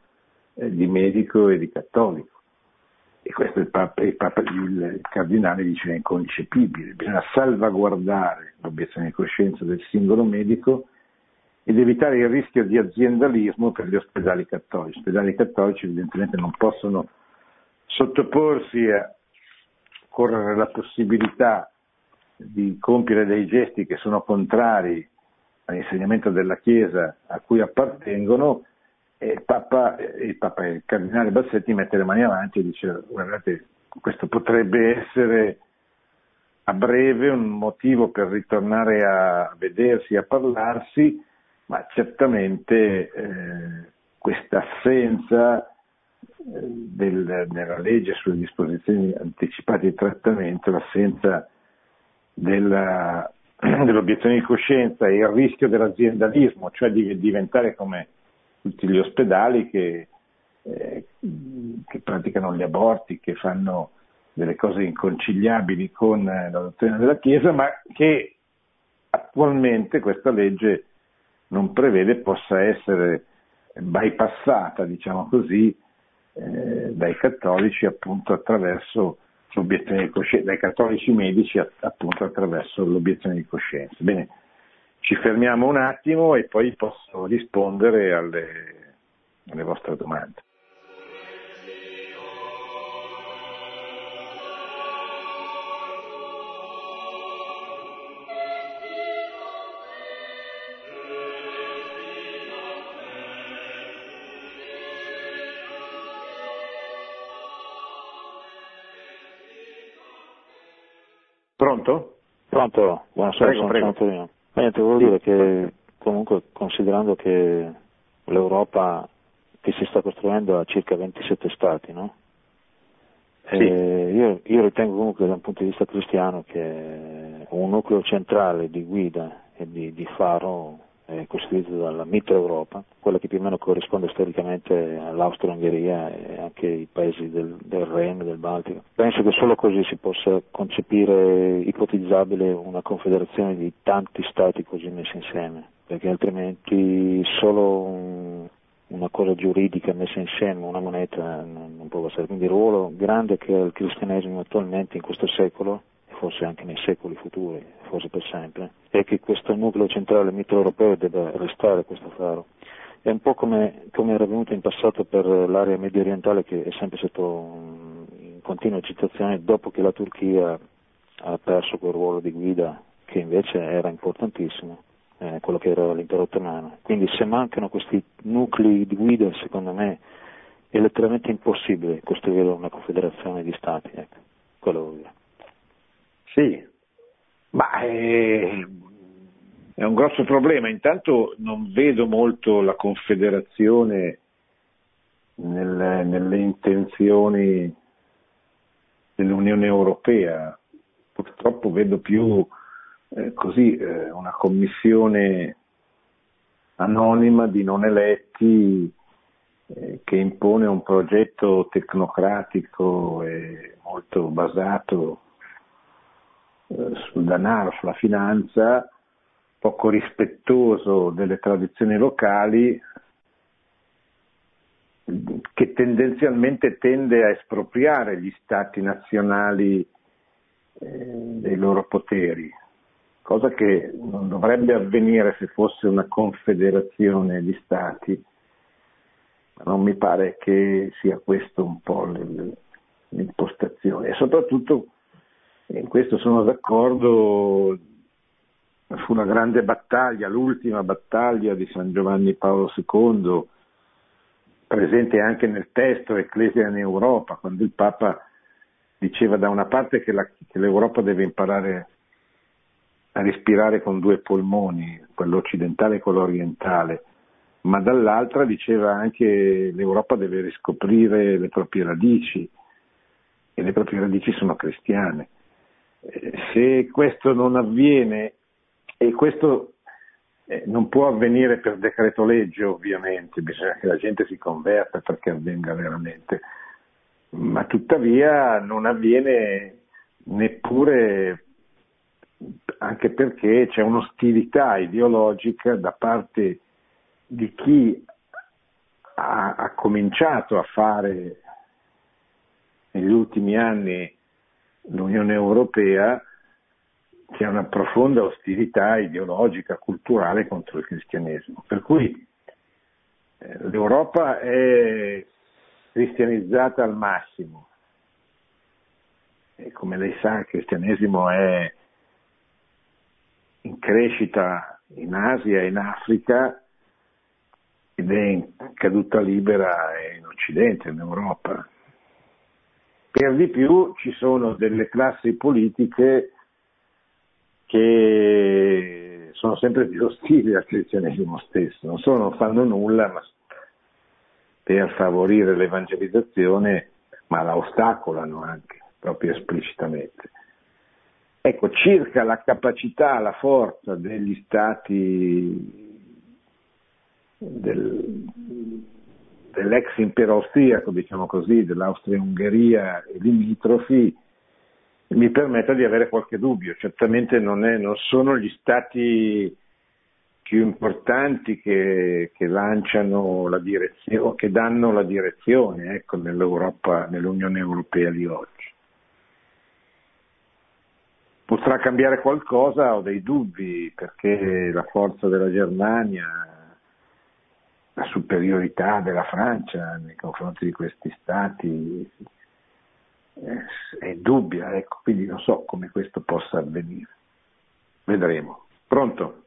eh, di medico e di cattolico. E questo il, Papa, il, Papa, il cardinale dice è inconcepibile, bisogna salvaguardare l'obiezione di coscienza del singolo medico ed evitare il rischio di aziendalismo per gli ospedali cattolici. Gli ospedali cattolici evidentemente non possono sottoporsi a correre la possibilità di compiere dei gesti che sono contrari all'insegnamento della Chiesa a cui appartengono e il Papa, il, Papa, il cardinale Bassetti mette le mani avanti e dice guardate questo potrebbe essere a breve un motivo per ritornare a vedersi, a parlarsi, ma certamente eh, questa assenza eh, del, della legge sulle disposizioni anticipate di trattamento, l'assenza della, *clears throat* dell'obiezione di coscienza e il rischio dell'aziendalismo, cioè di diventare come tutti gli ospedali che, eh, che praticano gli aborti, che fanno delle cose inconciliabili con la dottrina della Chiesa, ma che attualmente questa legge non prevede possa essere bypassata, diciamo così, eh, dai cattolici appunto attraverso l'obiezione di coscienza, dai cattolici medici appunto attraverso l'obiezione di coscienza. Bene, ci fermiamo un attimo e poi posso rispondere alle, alle vostre domande. Pronto? Pronto, buonasera, prego, sono prego. Antonio. Niente, volevo dire che comunque considerando che l'Europa che si sta costruendo ha circa 27 stati, no? Sì. Io, io, ritengo comunque da un punto di vista cristiano che un nucleo centrale di guida e di, di faro è costituito dalla Mitteleuropa, quella che più o meno corrisponde storicamente all'Austria-Ungheria e anche ai paesi del, del Reno, del Baltico. Penso che solo così si possa concepire ipotizzabile una confederazione di tanti stati così messi insieme, perché altrimenti solo un, una cosa giuridica messa insieme, una moneta, non, non può essere. Quindi il ruolo grande che ha il cristianesimo attualmente in questo secolo forse anche nei secoli futuri, forse per sempre, è che questo nucleo centrale mitteleuropeo debba restare questo faro. È un po' come, come era avvenuto in passato per l'area medio orientale che è sempre stato in continua agitazione dopo che la Turchia ha perso quel ruolo di guida che invece era importantissimo, eh, quello che era l'impero ottomano. Quindi se mancano questi nuclei di guida, secondo me è letteralmente impossibile costruire una confederazione di stati. Ecco, quello dire. Sì, ma è, è un grosso problema. Intanto non vedo molto la Confederazione nelle, nelle intenzioni dell'Unione Europea. Purtroppo vedo più eh, così eh, una commissione anonima di non eletti eh, che impone un progetto tecnocratico e molto basato eh, sul denaro, sulla finanza, poco rispettoso delle tradizioni locali, che tendenzialmente tende a espropriare gli stati nazionali eh, dei loro poteri, cosa che non dovrebbe avvenire se fosse una confederazione di stati, ma non mi pare che sia questo un po' l'impostazione. E soprattutto in questo sono d'accordo, fu una grande battaglia, l'ultima battaglia di San Giovanni Paolo II, presente anche nel testo Ecclesia in Europa, quando il Papa diceva da una parte che, la, che l'Europa deve imparare a respirare con due polmoni, quello occidentale e quello orientale, ma dall'altra diceva anche che l'Europa deve riscoprire le proprie radici e le proprie radici sono cristiane se questo non avviene, e questo eh, non può avvenire per decreto legge ovviamente, bisogna che la gente si converta perché avvenga veramente, ma tuttavia non avviene neppure anche perché c'è un'ostilità ideologica da parte di chi ha, ha cominciato a fare negli ultimi anni l'Unione Europea c'è una profonda ostilità ideologica, culturale contro il cristianesimo. Per cui eh, l'Europa è cristianizzata al massimo. E come lei sa, il cristianesimo è in crescita in Asia e in Africa ed è in caduta libera in Occidente, in Europa. Per di più ci sono delle classi politiche che sono sempre più ostili al cristianesimo stesso, non solo non fanno nulla, ma per favorire l'evangelizzazione, ma la ostacolano anche, proprio esplicitamente. Ecco, circa la capacità, la forza degli stati del, dell'ex impero austriaco, diciamo così, dell'Austria-Ungheria e limitrofi, mi permetta di avere qualche dubbio. Certamente non, è, non sono gli stati più importanti che, che, lanciano la direzione, che danno la direzione ecco, nell'Unione Europea di oggi. Potrà cambiare qualcosa, ho dei dubbi, perché la forza della Germania, la superiorità della Francia nei confronti di questi stati eh, è dubbia, ecco, quindi non so come questo possa avvenire. Vedremo. Pronto?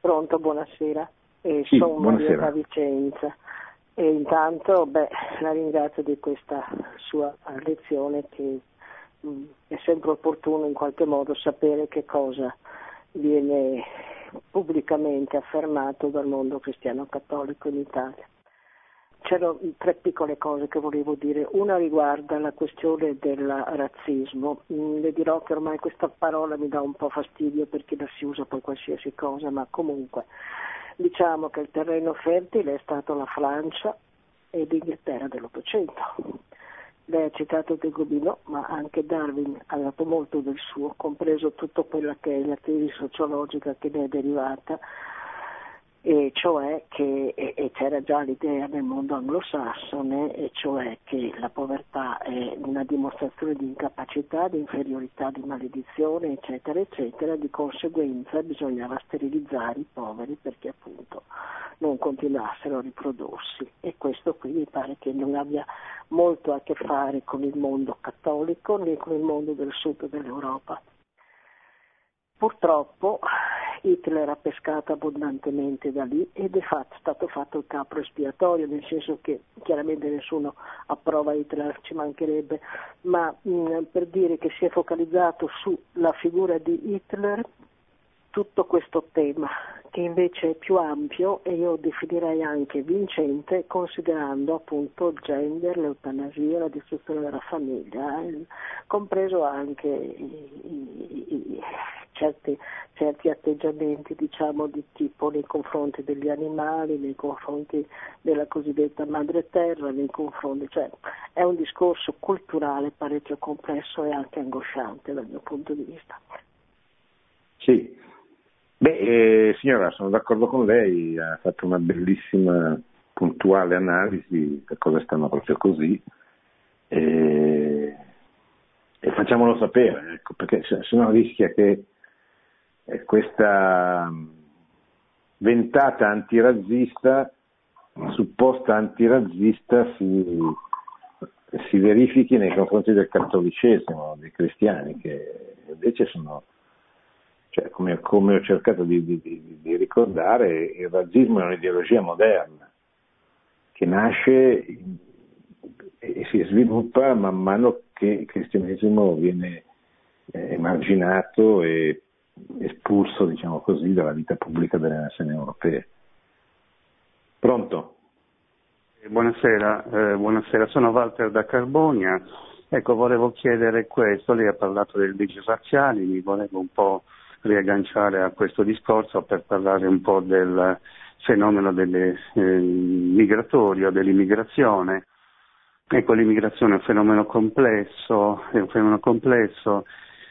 Pronto, buonasera. Eh, sì, sono buonasera. Da Vicenza. E intanto beh, la ringrazio di questa sua lezione che mh, mm, è sempre opportuno in qualche modo sapere che cosa viene pubblicamente affermato dal mondo cristiano cattolico in Italia. C'erano tre piccole cose che volevo dire. Una riguarda la questione del razzismo. Mm, le dirò che ormai questa parola mi dà un po' fastidio perché la si usa per qualsiasi cosa, ma comunque diciamo che il terreno fertile è stato la Francia e l'Inghilterra dell'Ottocento. Lei ha citato De Gobineau, ma anche Darwin ha dato molto del suo, compreso tutto quella che è la tesi sociologica che ne è derivata e cioè che e c'era già l'idea nel mondo anglosassone, e cioè che la povertà è una dimostrazione di incapacità, di inferiorità, di maledizione, eccetera, eccetera, di conseguenza bisognava sterilizzare i poveri perché appunto non continuassero a riprodursi e questo qui mi pare che non abbia molto a che fare con il mondo cattolico né con il mondo del sud dell'Europa. Purtroppo Hitler ha pescato abbondantemente da lì ed è fatto, stato fatto il capro espiatorio, nel senso che chiaramente nessuno approva Hitler, ci mancherebbe, ma mh, per dire che si è focalizzato sulla figura di Hitler tutto questo tema che invece è più ampio e io definirei anche vincente considerando appunto il gender, l'eutanasia, la distruzione della famiglia, eh, compreso anche i, i, i, certi, certi, atteggiamenti diciamo di tipo nei confronti degli animali, nei confronti della cosiddetta madre terra, nei confronti, cioè è un discorso culturale parecchio complesso e anche angosciante dal mio punto di vista. Sì, Beh, eh, signora, sono d'accordo con lei, ha fatto una bellissima, puntuale analisi, le cose stanno proprio così, e, e facciamolo sapere, ecco, perché se, se no rischia che eh, questa ventata antirazzista, supposta antirazzista, si, si verifichi nei confronti del cattolicesimo, dei cristiani, che invece sono cioè, come, come, ho cercato di, di, di, ricordare, il razzismo è un'ideologia moderna che nasce e si sviluppa man mano che il cristianesimo viene eh, emarginato e espulso, diciamo così, dalla vita pubblica delle nazioni europee. Pronto? Buonasera, eh, buonasera, sono Walter da Carbonia. Ecco, volevo chiedere questo, lei ha parlato delle leggi razziali, mi volevo un po' riagganciare a questo discorso per parlare un po' del fenomeno delle, eh, migratorio, dell'immigrazione. Ecco, l'immigrazione è un fenomeno complesso, è un fenomeno complesso.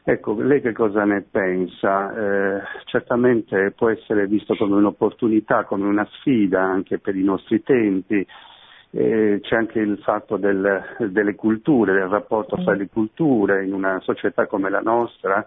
Ecco, lei che cosa ne pensa? Eh, certamente può essere visto come un'opportunità, come una sfida anche per i nostri tempi. eh, c'è anche il fatto del, delle culture, del rapporto fra le culture in una società come la nostra,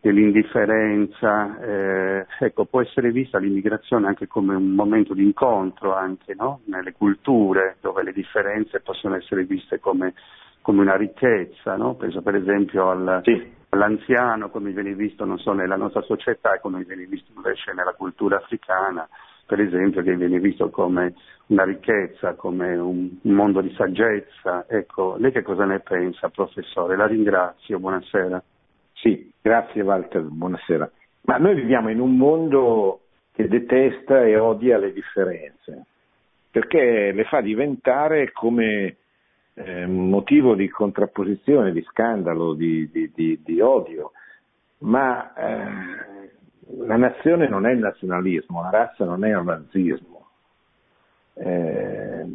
dell'indifferenza, eh, ecco, può essere vista l'immigrazione anche come un momento di incontro anche, no? nelle culture, dove le differenze possono essere viste come, come una ricchezza, no? penso per esempio al, sì. all'anziano come viene visto non so, nella nostra società e come viene visto invece nella cultura africana, per esempio che viene visto come una ricchezza, come un, un mondo di saggezza. Ecco, lei che cosa ne pensa, professore? La ringrazio, buonasera. Sì, grazie Walter, buonasera. Ma noi viviamo in un mondo che detesta e odia le differenze, perché le fa diventare come eh, motivo di contrapposizione, di scandalo, di, di, di, di odio. Ma eh, la nazione non è il nazionalismo, la razza non è il razzismo, eh,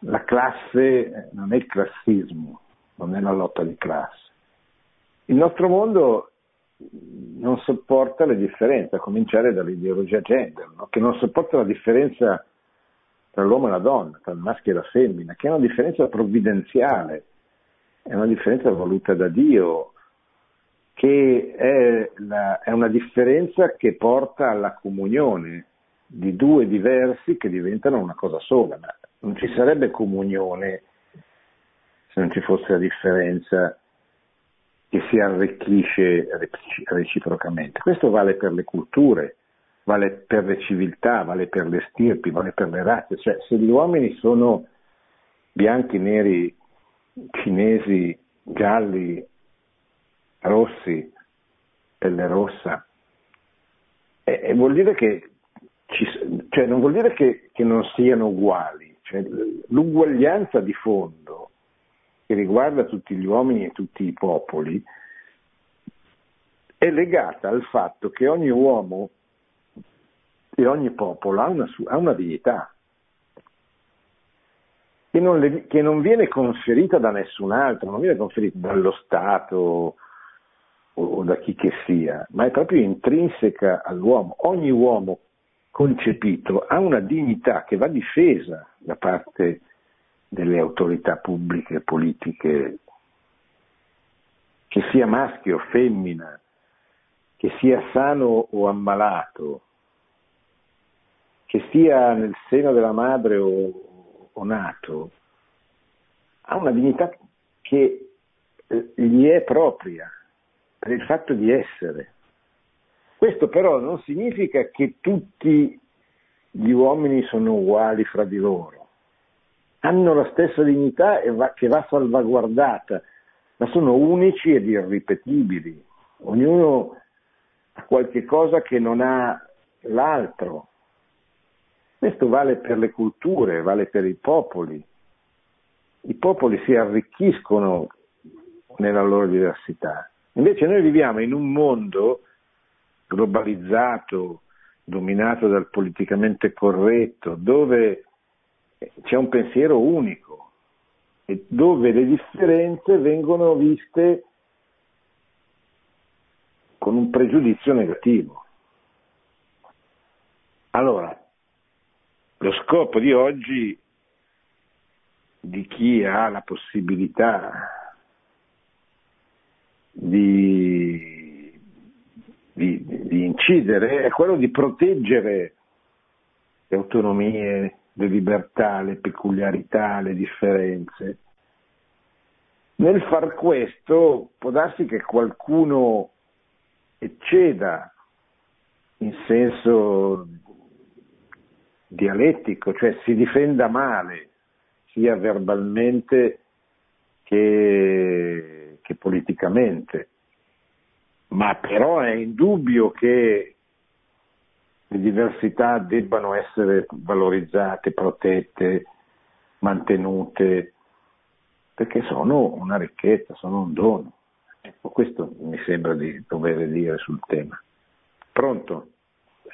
la classe non è il classismo, non è la lotta di classe. Il nostro mondo non sopporta le differenze, a cominciare dall'ideologia gender, no? che non sopporta la differenza tra l'uomo e la donna, tra il maschio e la femmina, che è una differenza provvidenziale, è una differenza voluta da Dio, che è, la, è una differenza che porta alla comunione di due diversi che diventano una cosa sola, ma non ci sarebbe comunione se non ci fosse la differenza che si arricchisce reciprocamente. Questo vale per le culture, vale per le civiltà, vale per le stirpi, vale per le razze. Cioè, se gli uomini sono bianchi, neri, cinesi, gialli, rossi, pelle rossa, e, e vuol dire che ci, cioè non vuol dire che, che non siano uguali, cioè, l'uguaglianza di fondo che riguarda tutti gli uomini e tutti i popoli, è legata al fatto che ogni uomo e ogni popolo ha una, ha una dignità che non, le, che non, viene conferita da nessun altro, non viene conferita dallo Stato o, o da chi che sia, ma è proprio intrinseca all'uomo. Ogni uomo concepito ha una dignità che va difesa da parte delle autorità pubbliche, politiche, che sia maschio o femmina, che sia sano o ammalato, che sia nel seno della madre o, o nato, ha una dignità che eh, gli è propria per il fatto di essere. Questo però non significa che tutti gli uomini sono uguali fra di loro hanno la stessa dignità va, che va salvaguardata, ma sono unici ed irripetibili. Ognuno ha qualche cosa che non ha l'altro. Questo vale per le culture, vale per i popoli. I popoli si arricchiscono nella loro diversità. Invece noi viviamo in un mondo globalizzato, dominato dal politicamente corretto, dove c'è un pensiero unico, dove le differenze vengono viste con un pregiudizio negativo. Allora, lo scopo di oggi di chi ha la possibilità di, di, di incidere è quello di proteggere le autonomie le libertà, le peculiarità, le differenze. Nel far questo può darsi che qualcuno ecceda in senso dialettico, cioè si difenda male, sia verbalmente che, che politicamente. Ma però è indubbio che le diversità debbano essere valorizzate, protette, mantenute, perché sono una ricchezza, sono un dono. Ecco, questo mi sembra di dover dire sul tema. Pronto?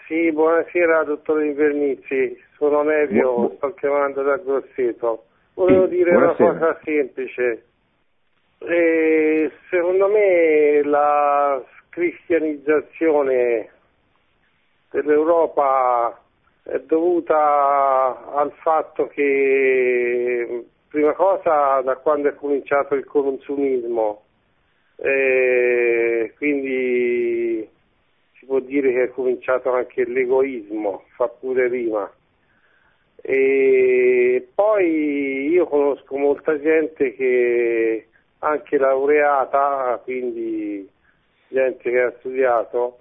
Sì, buonasera dottore Invernizzi, sono Nevio, Bu- sto chiamando da Grosseto. Volevo sì, dire buonasera. una cosa semplice. E secondo me la cristianizzazione dell'Europa è dovuta al fatto che, prima cosa, da quando è cominciato il consumismo, eh, quindi si può dire che è cominciato anche l'egoismo, fa pure rima. E poi io conosco molta gente che anche laureata, quindi gente che ha studiato,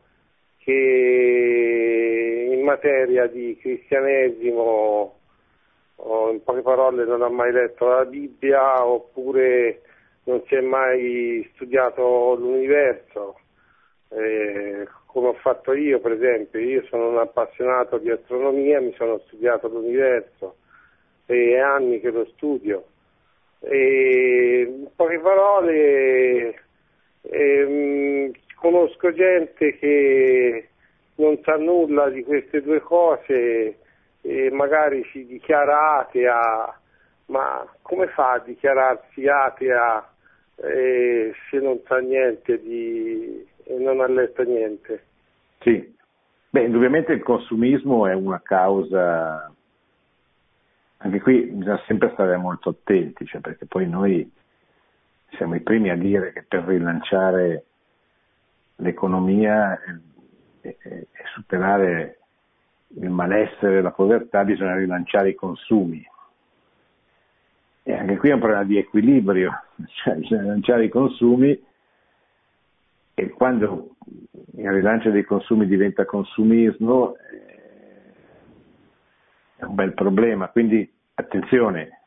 che in materia di cristianesimo, in poche parole, non ha mai letto la Bibbia oppure non si è mai studiato l'universo, eh, come ho fatto io per esempio, io sono un appassionato di astronomia, mi sono studiato l'universo, è anni che lo studio. E, in poche parole, ehm, conosco gente che non sa nulla di queste due cose e magari si dichiara atea, ma come fa a dichiararsi atea eh, se non sa niente di, e non ha letto niente? Sì, beh, indubbiamente il consumismo è una causa, anche qui bisogna sempre stare molto attenti, cioè perché poi noi siamo i primi a dire che per rilanciare l'economia e, superare il malessere e la povertà bisogna rilanciare i consumi. E anche qui è un problema di equilibrio, *laughs* cioè bisogna rilanciare i consumi e quando il rilancio dei consumi diventa consumismo eh, è un bel problema. Quindi attenzione,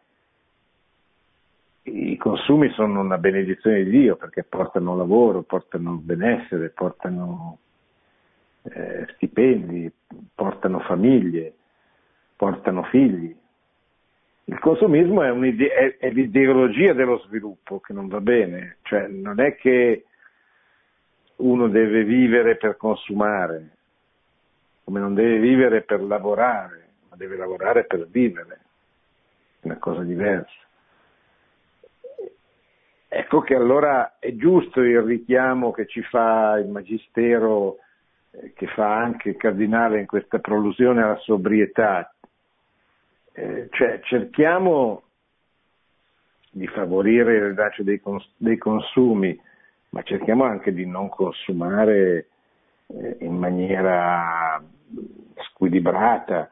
i consumi sono una benedizione di Dio perché portano lavoro, portano benessere, portano eh, stipendi, portano famiglie, portano figli. Il consumismo è, è, è, l'ideologia dello sviluppo che non va bene, cioè non è che uno deve vivere per consumare, come non deve vivere per lavorare, ma deve lavorare per vivere, è una cosa diversa. Ecco che allora è giusto il richiamo che ci fa il Magistero, eh, che fa anche il Cardinale in questa prolusione alla sobrietà. Eh, cioè cerchiamo di favorire il rilascio dei, cons- dei, consumi, ma cerchiamo anche di non consumare eh, in maniera squilibrata,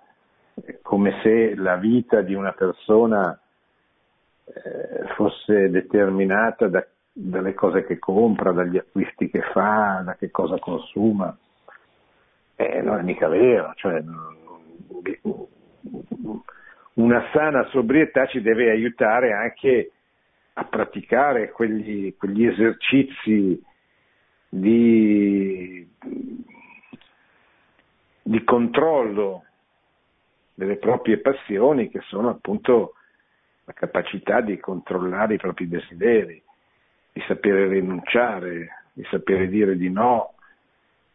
eh, come se la vita di una persona fosse determinata da, dalle cose che compra, dagli acquisti che fa, da che cosa consuma. Eh, non è mica vero, cioè, una sana sobrietà ci deve aiutare anche a praticare quegli, quegli esercizi di, di controllo delle proprie passioni che sono appunto la capacità di controllare i propri desideri, di sapere rinunciare, di sapere dire di no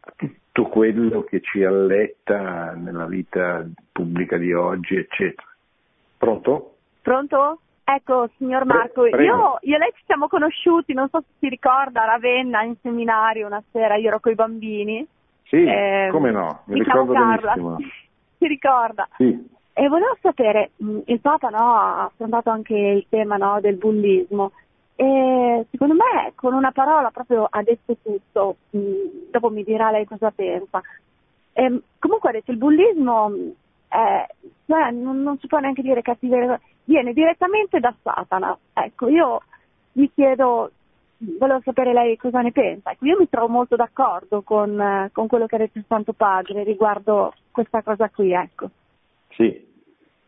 a tutto quello che ci alletta nella vita pubblica di oggi, eccetera. Pronto? Pronto? Ecco, signor Marco, Pre- io, io, e lei ci siamo conosciuti, non so se si ricorda, a Ravenna in seminario una sera, io ero con i bambini. Sì, eh, come no, mi ricordo Carla. benissimo. *laughs* si ricorda? Sì. E volevo sapere, mm, il Papa no, ha affrontato anche il tema no, del bullismo e secondo me con una parola proprio ha detto tutto, mm, dopo mi dirà lei cosa pensa. E, ehm, comunque ha detto il bullismo è, cioè, non, non, si può neanche dire cattiveria, viene direttamente da Satana. Ecco, io mi chiedo, volevo sapere lei cosa ne pensa. Ecco, io mi trovo molto d'accordo con, con quello che ha detto il Santo Padre riguardo questa cosa qui, ecco. Sì,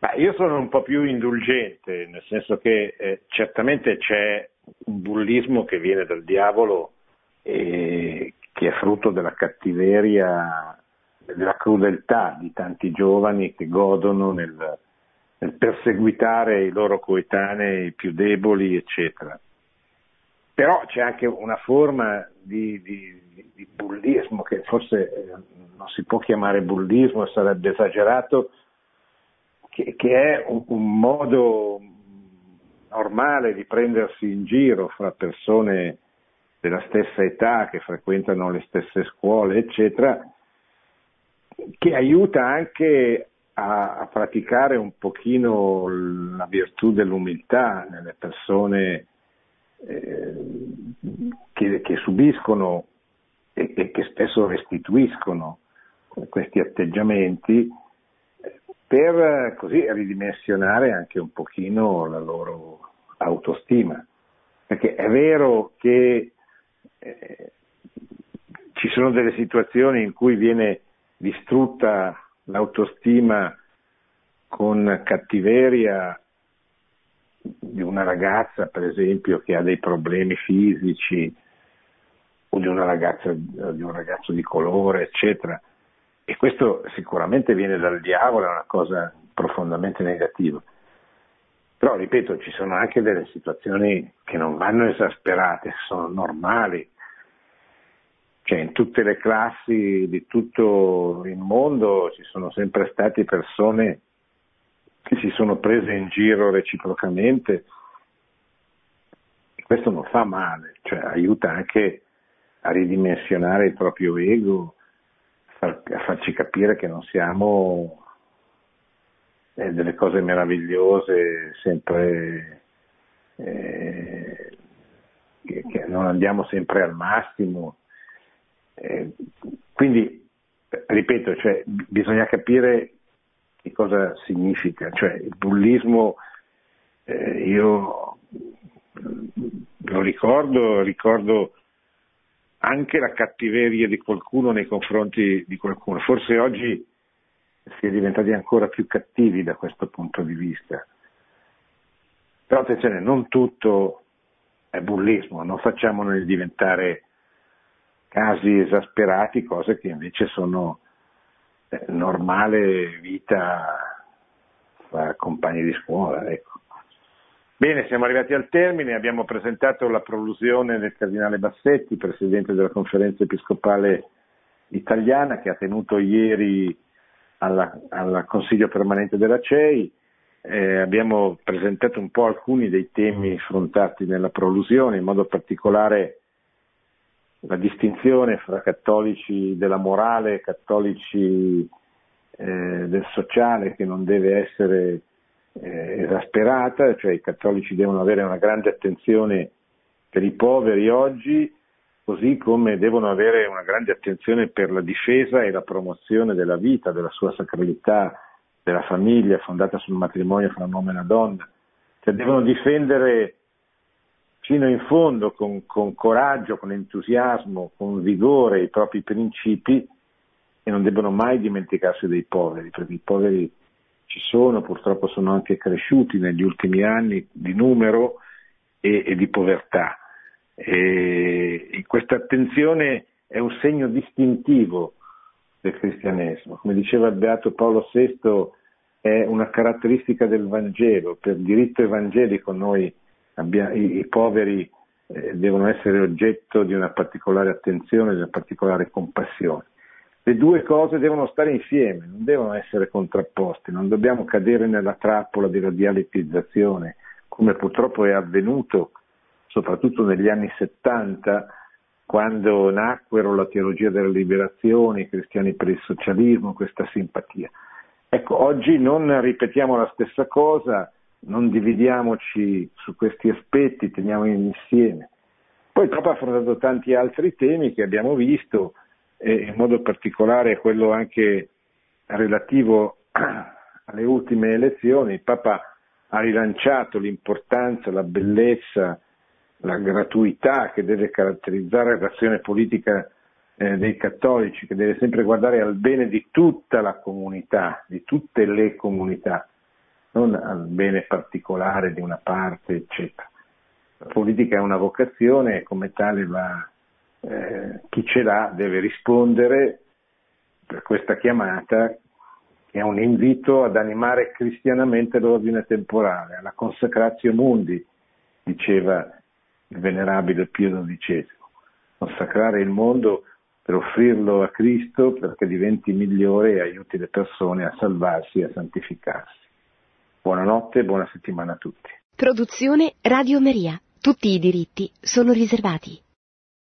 ma io sono un po' più indulgente, nel senso che eh, certamente c'è un bullismo che viene dal diavolo e che è frutto della cattiveria, della crudeltà di tanti giovani che godono nel, nel perseguitare i loro coetanei più deboli, eccetera. Però c'è anche una forma di, di, di bullismo che forse eh, non si può chiamare bullismo, sarebbe esagerato, che, che è un, un, modo normale di prendersi in giro fra persone della stessa età che frequentano le stesse scuole, eccetera, che aiuta anche a, a, praticare un pochino la virtù dell'umiltà nelle persone eh, che, che, subiscono e, e, che spesso restituiscono questi atteggiamenti per così ridimensionare anche un pochino la loro autostima. Perché è vero che eh, ci sono delle situazioni in cui viene distrutta l'autostima con cattiveria di una ragazza, per esempio, che ha dei problemi fisici, o di ragazza, di un ragazzo di colore, eccetera. E questo sicuramente viene dal diavolo, è una cosa profondamente negativa. Però, ripeto, ci sono anche delle situazioni che non vanno esasperate, sono normali. Cioè, in tutte le classi di tutto il mondo ci sono sempre state persone che si sono prese in giro reciprocamente. Questo non fa male, cioè aiuta anche a ridimensionare il proprio ego, a farci capire che non siamo eh, delle cose meravigliose, sempre eh, che, che, non andiamo sempre al massimo. Eh, quindi, ripeto, cioè, bisogna capire che cosa significa, cioè il bullismo eh, io lo ricordo, ricordo anche la cattiveria di qualcuno nei confronti di qualcuno. Forse oggi si è diventati ancora più cattivi da questo punto di vista. Però attenzione, non tutto è bullismo, non facciamone diventare casi esasperati, cose che invece sono eh, normale vita fra compagni di scuola. Ecco. Bene, siamo arrivati al termine, abbiamo presentato la prolusione del Cardinale Bassetti, Presidente della Conferenza Episcopale Italiana, che ha tenuto ieri al Consiglio permanente della CEI. Eh, abbiamo presentato un po' alcuni dei temi affrontati nella prolusione, in modo particolare la distinzione fra cattolici della morale e cattolici eh, del sociale che non deve essere eh, esasperata, cioè i cattolici devono avere una grande attenzione per i poveri oggi, così come devono avere una grande attenzione per la difesa e la promozione della vita, della sua sacralità, della famiglia fondata sul matrimonio fra un uomo e una donna. Cioè devono difendere fino in fondo, con, con coraggio, con entusiasmo, con vigore i propri principi e non debbono mai dimenticarsi dei poveri, perché i poveri ci sono, purtroppo sono anche cresciuti negli ultimi anni di numero e, e di povertà. E questa attenzione è un segno distintivo del cristianesimo. Come diceva il Beato Paolo VI, è una caratteristica del Vangelo. Per diritto evangelico noi abbiamo, i, i, poveri eh, devono essere oggetto di una particolare attenzione, di una particolare compassione le due cose devono stare insieme, non devono essere contrapposte, non dobbiamo cadere nella trappola della dialettizzazione, come purtroppo è avvenuto soprattutto negli anni 70, quando nacquero la teologia della liberazione, i cristiani per il socialismo, questa simpatia. Ecco, oggi non ripetiamo la stessa cosa, non dividiamoci su questi aspetti, teniamo insieme. Poi ha affrontato tanti altri temi che abbiamo visto, e in modo particolare quello anche relativo *clears throat* alle ultime elezioni, il Papa ha rilanciato l'importanza, la bellezza, la gratuità che deve caratterizzare l'azione politica eh, dei cattolici, che deve sempre guardare al bene di tutta la comunità, di tutte le comunità, non al bene particolare di una parte, eccetera. La politica è una vocazione e come tale va eh, chi ce l'ha deve rispondere per questa chiamata che è un invito ad animare cristianamente l'ordine temporale, alla consacratio mundi, diceva il venerabile Pio XII, consacrare il mondo per offrirlo a Cristo perché diventi migliore e aiuti le persone a salvarsi e a santificarsi. Buonanotte e buona settimana a tutti. Produzione Radio Maria. Tutti i diritti sono riservati.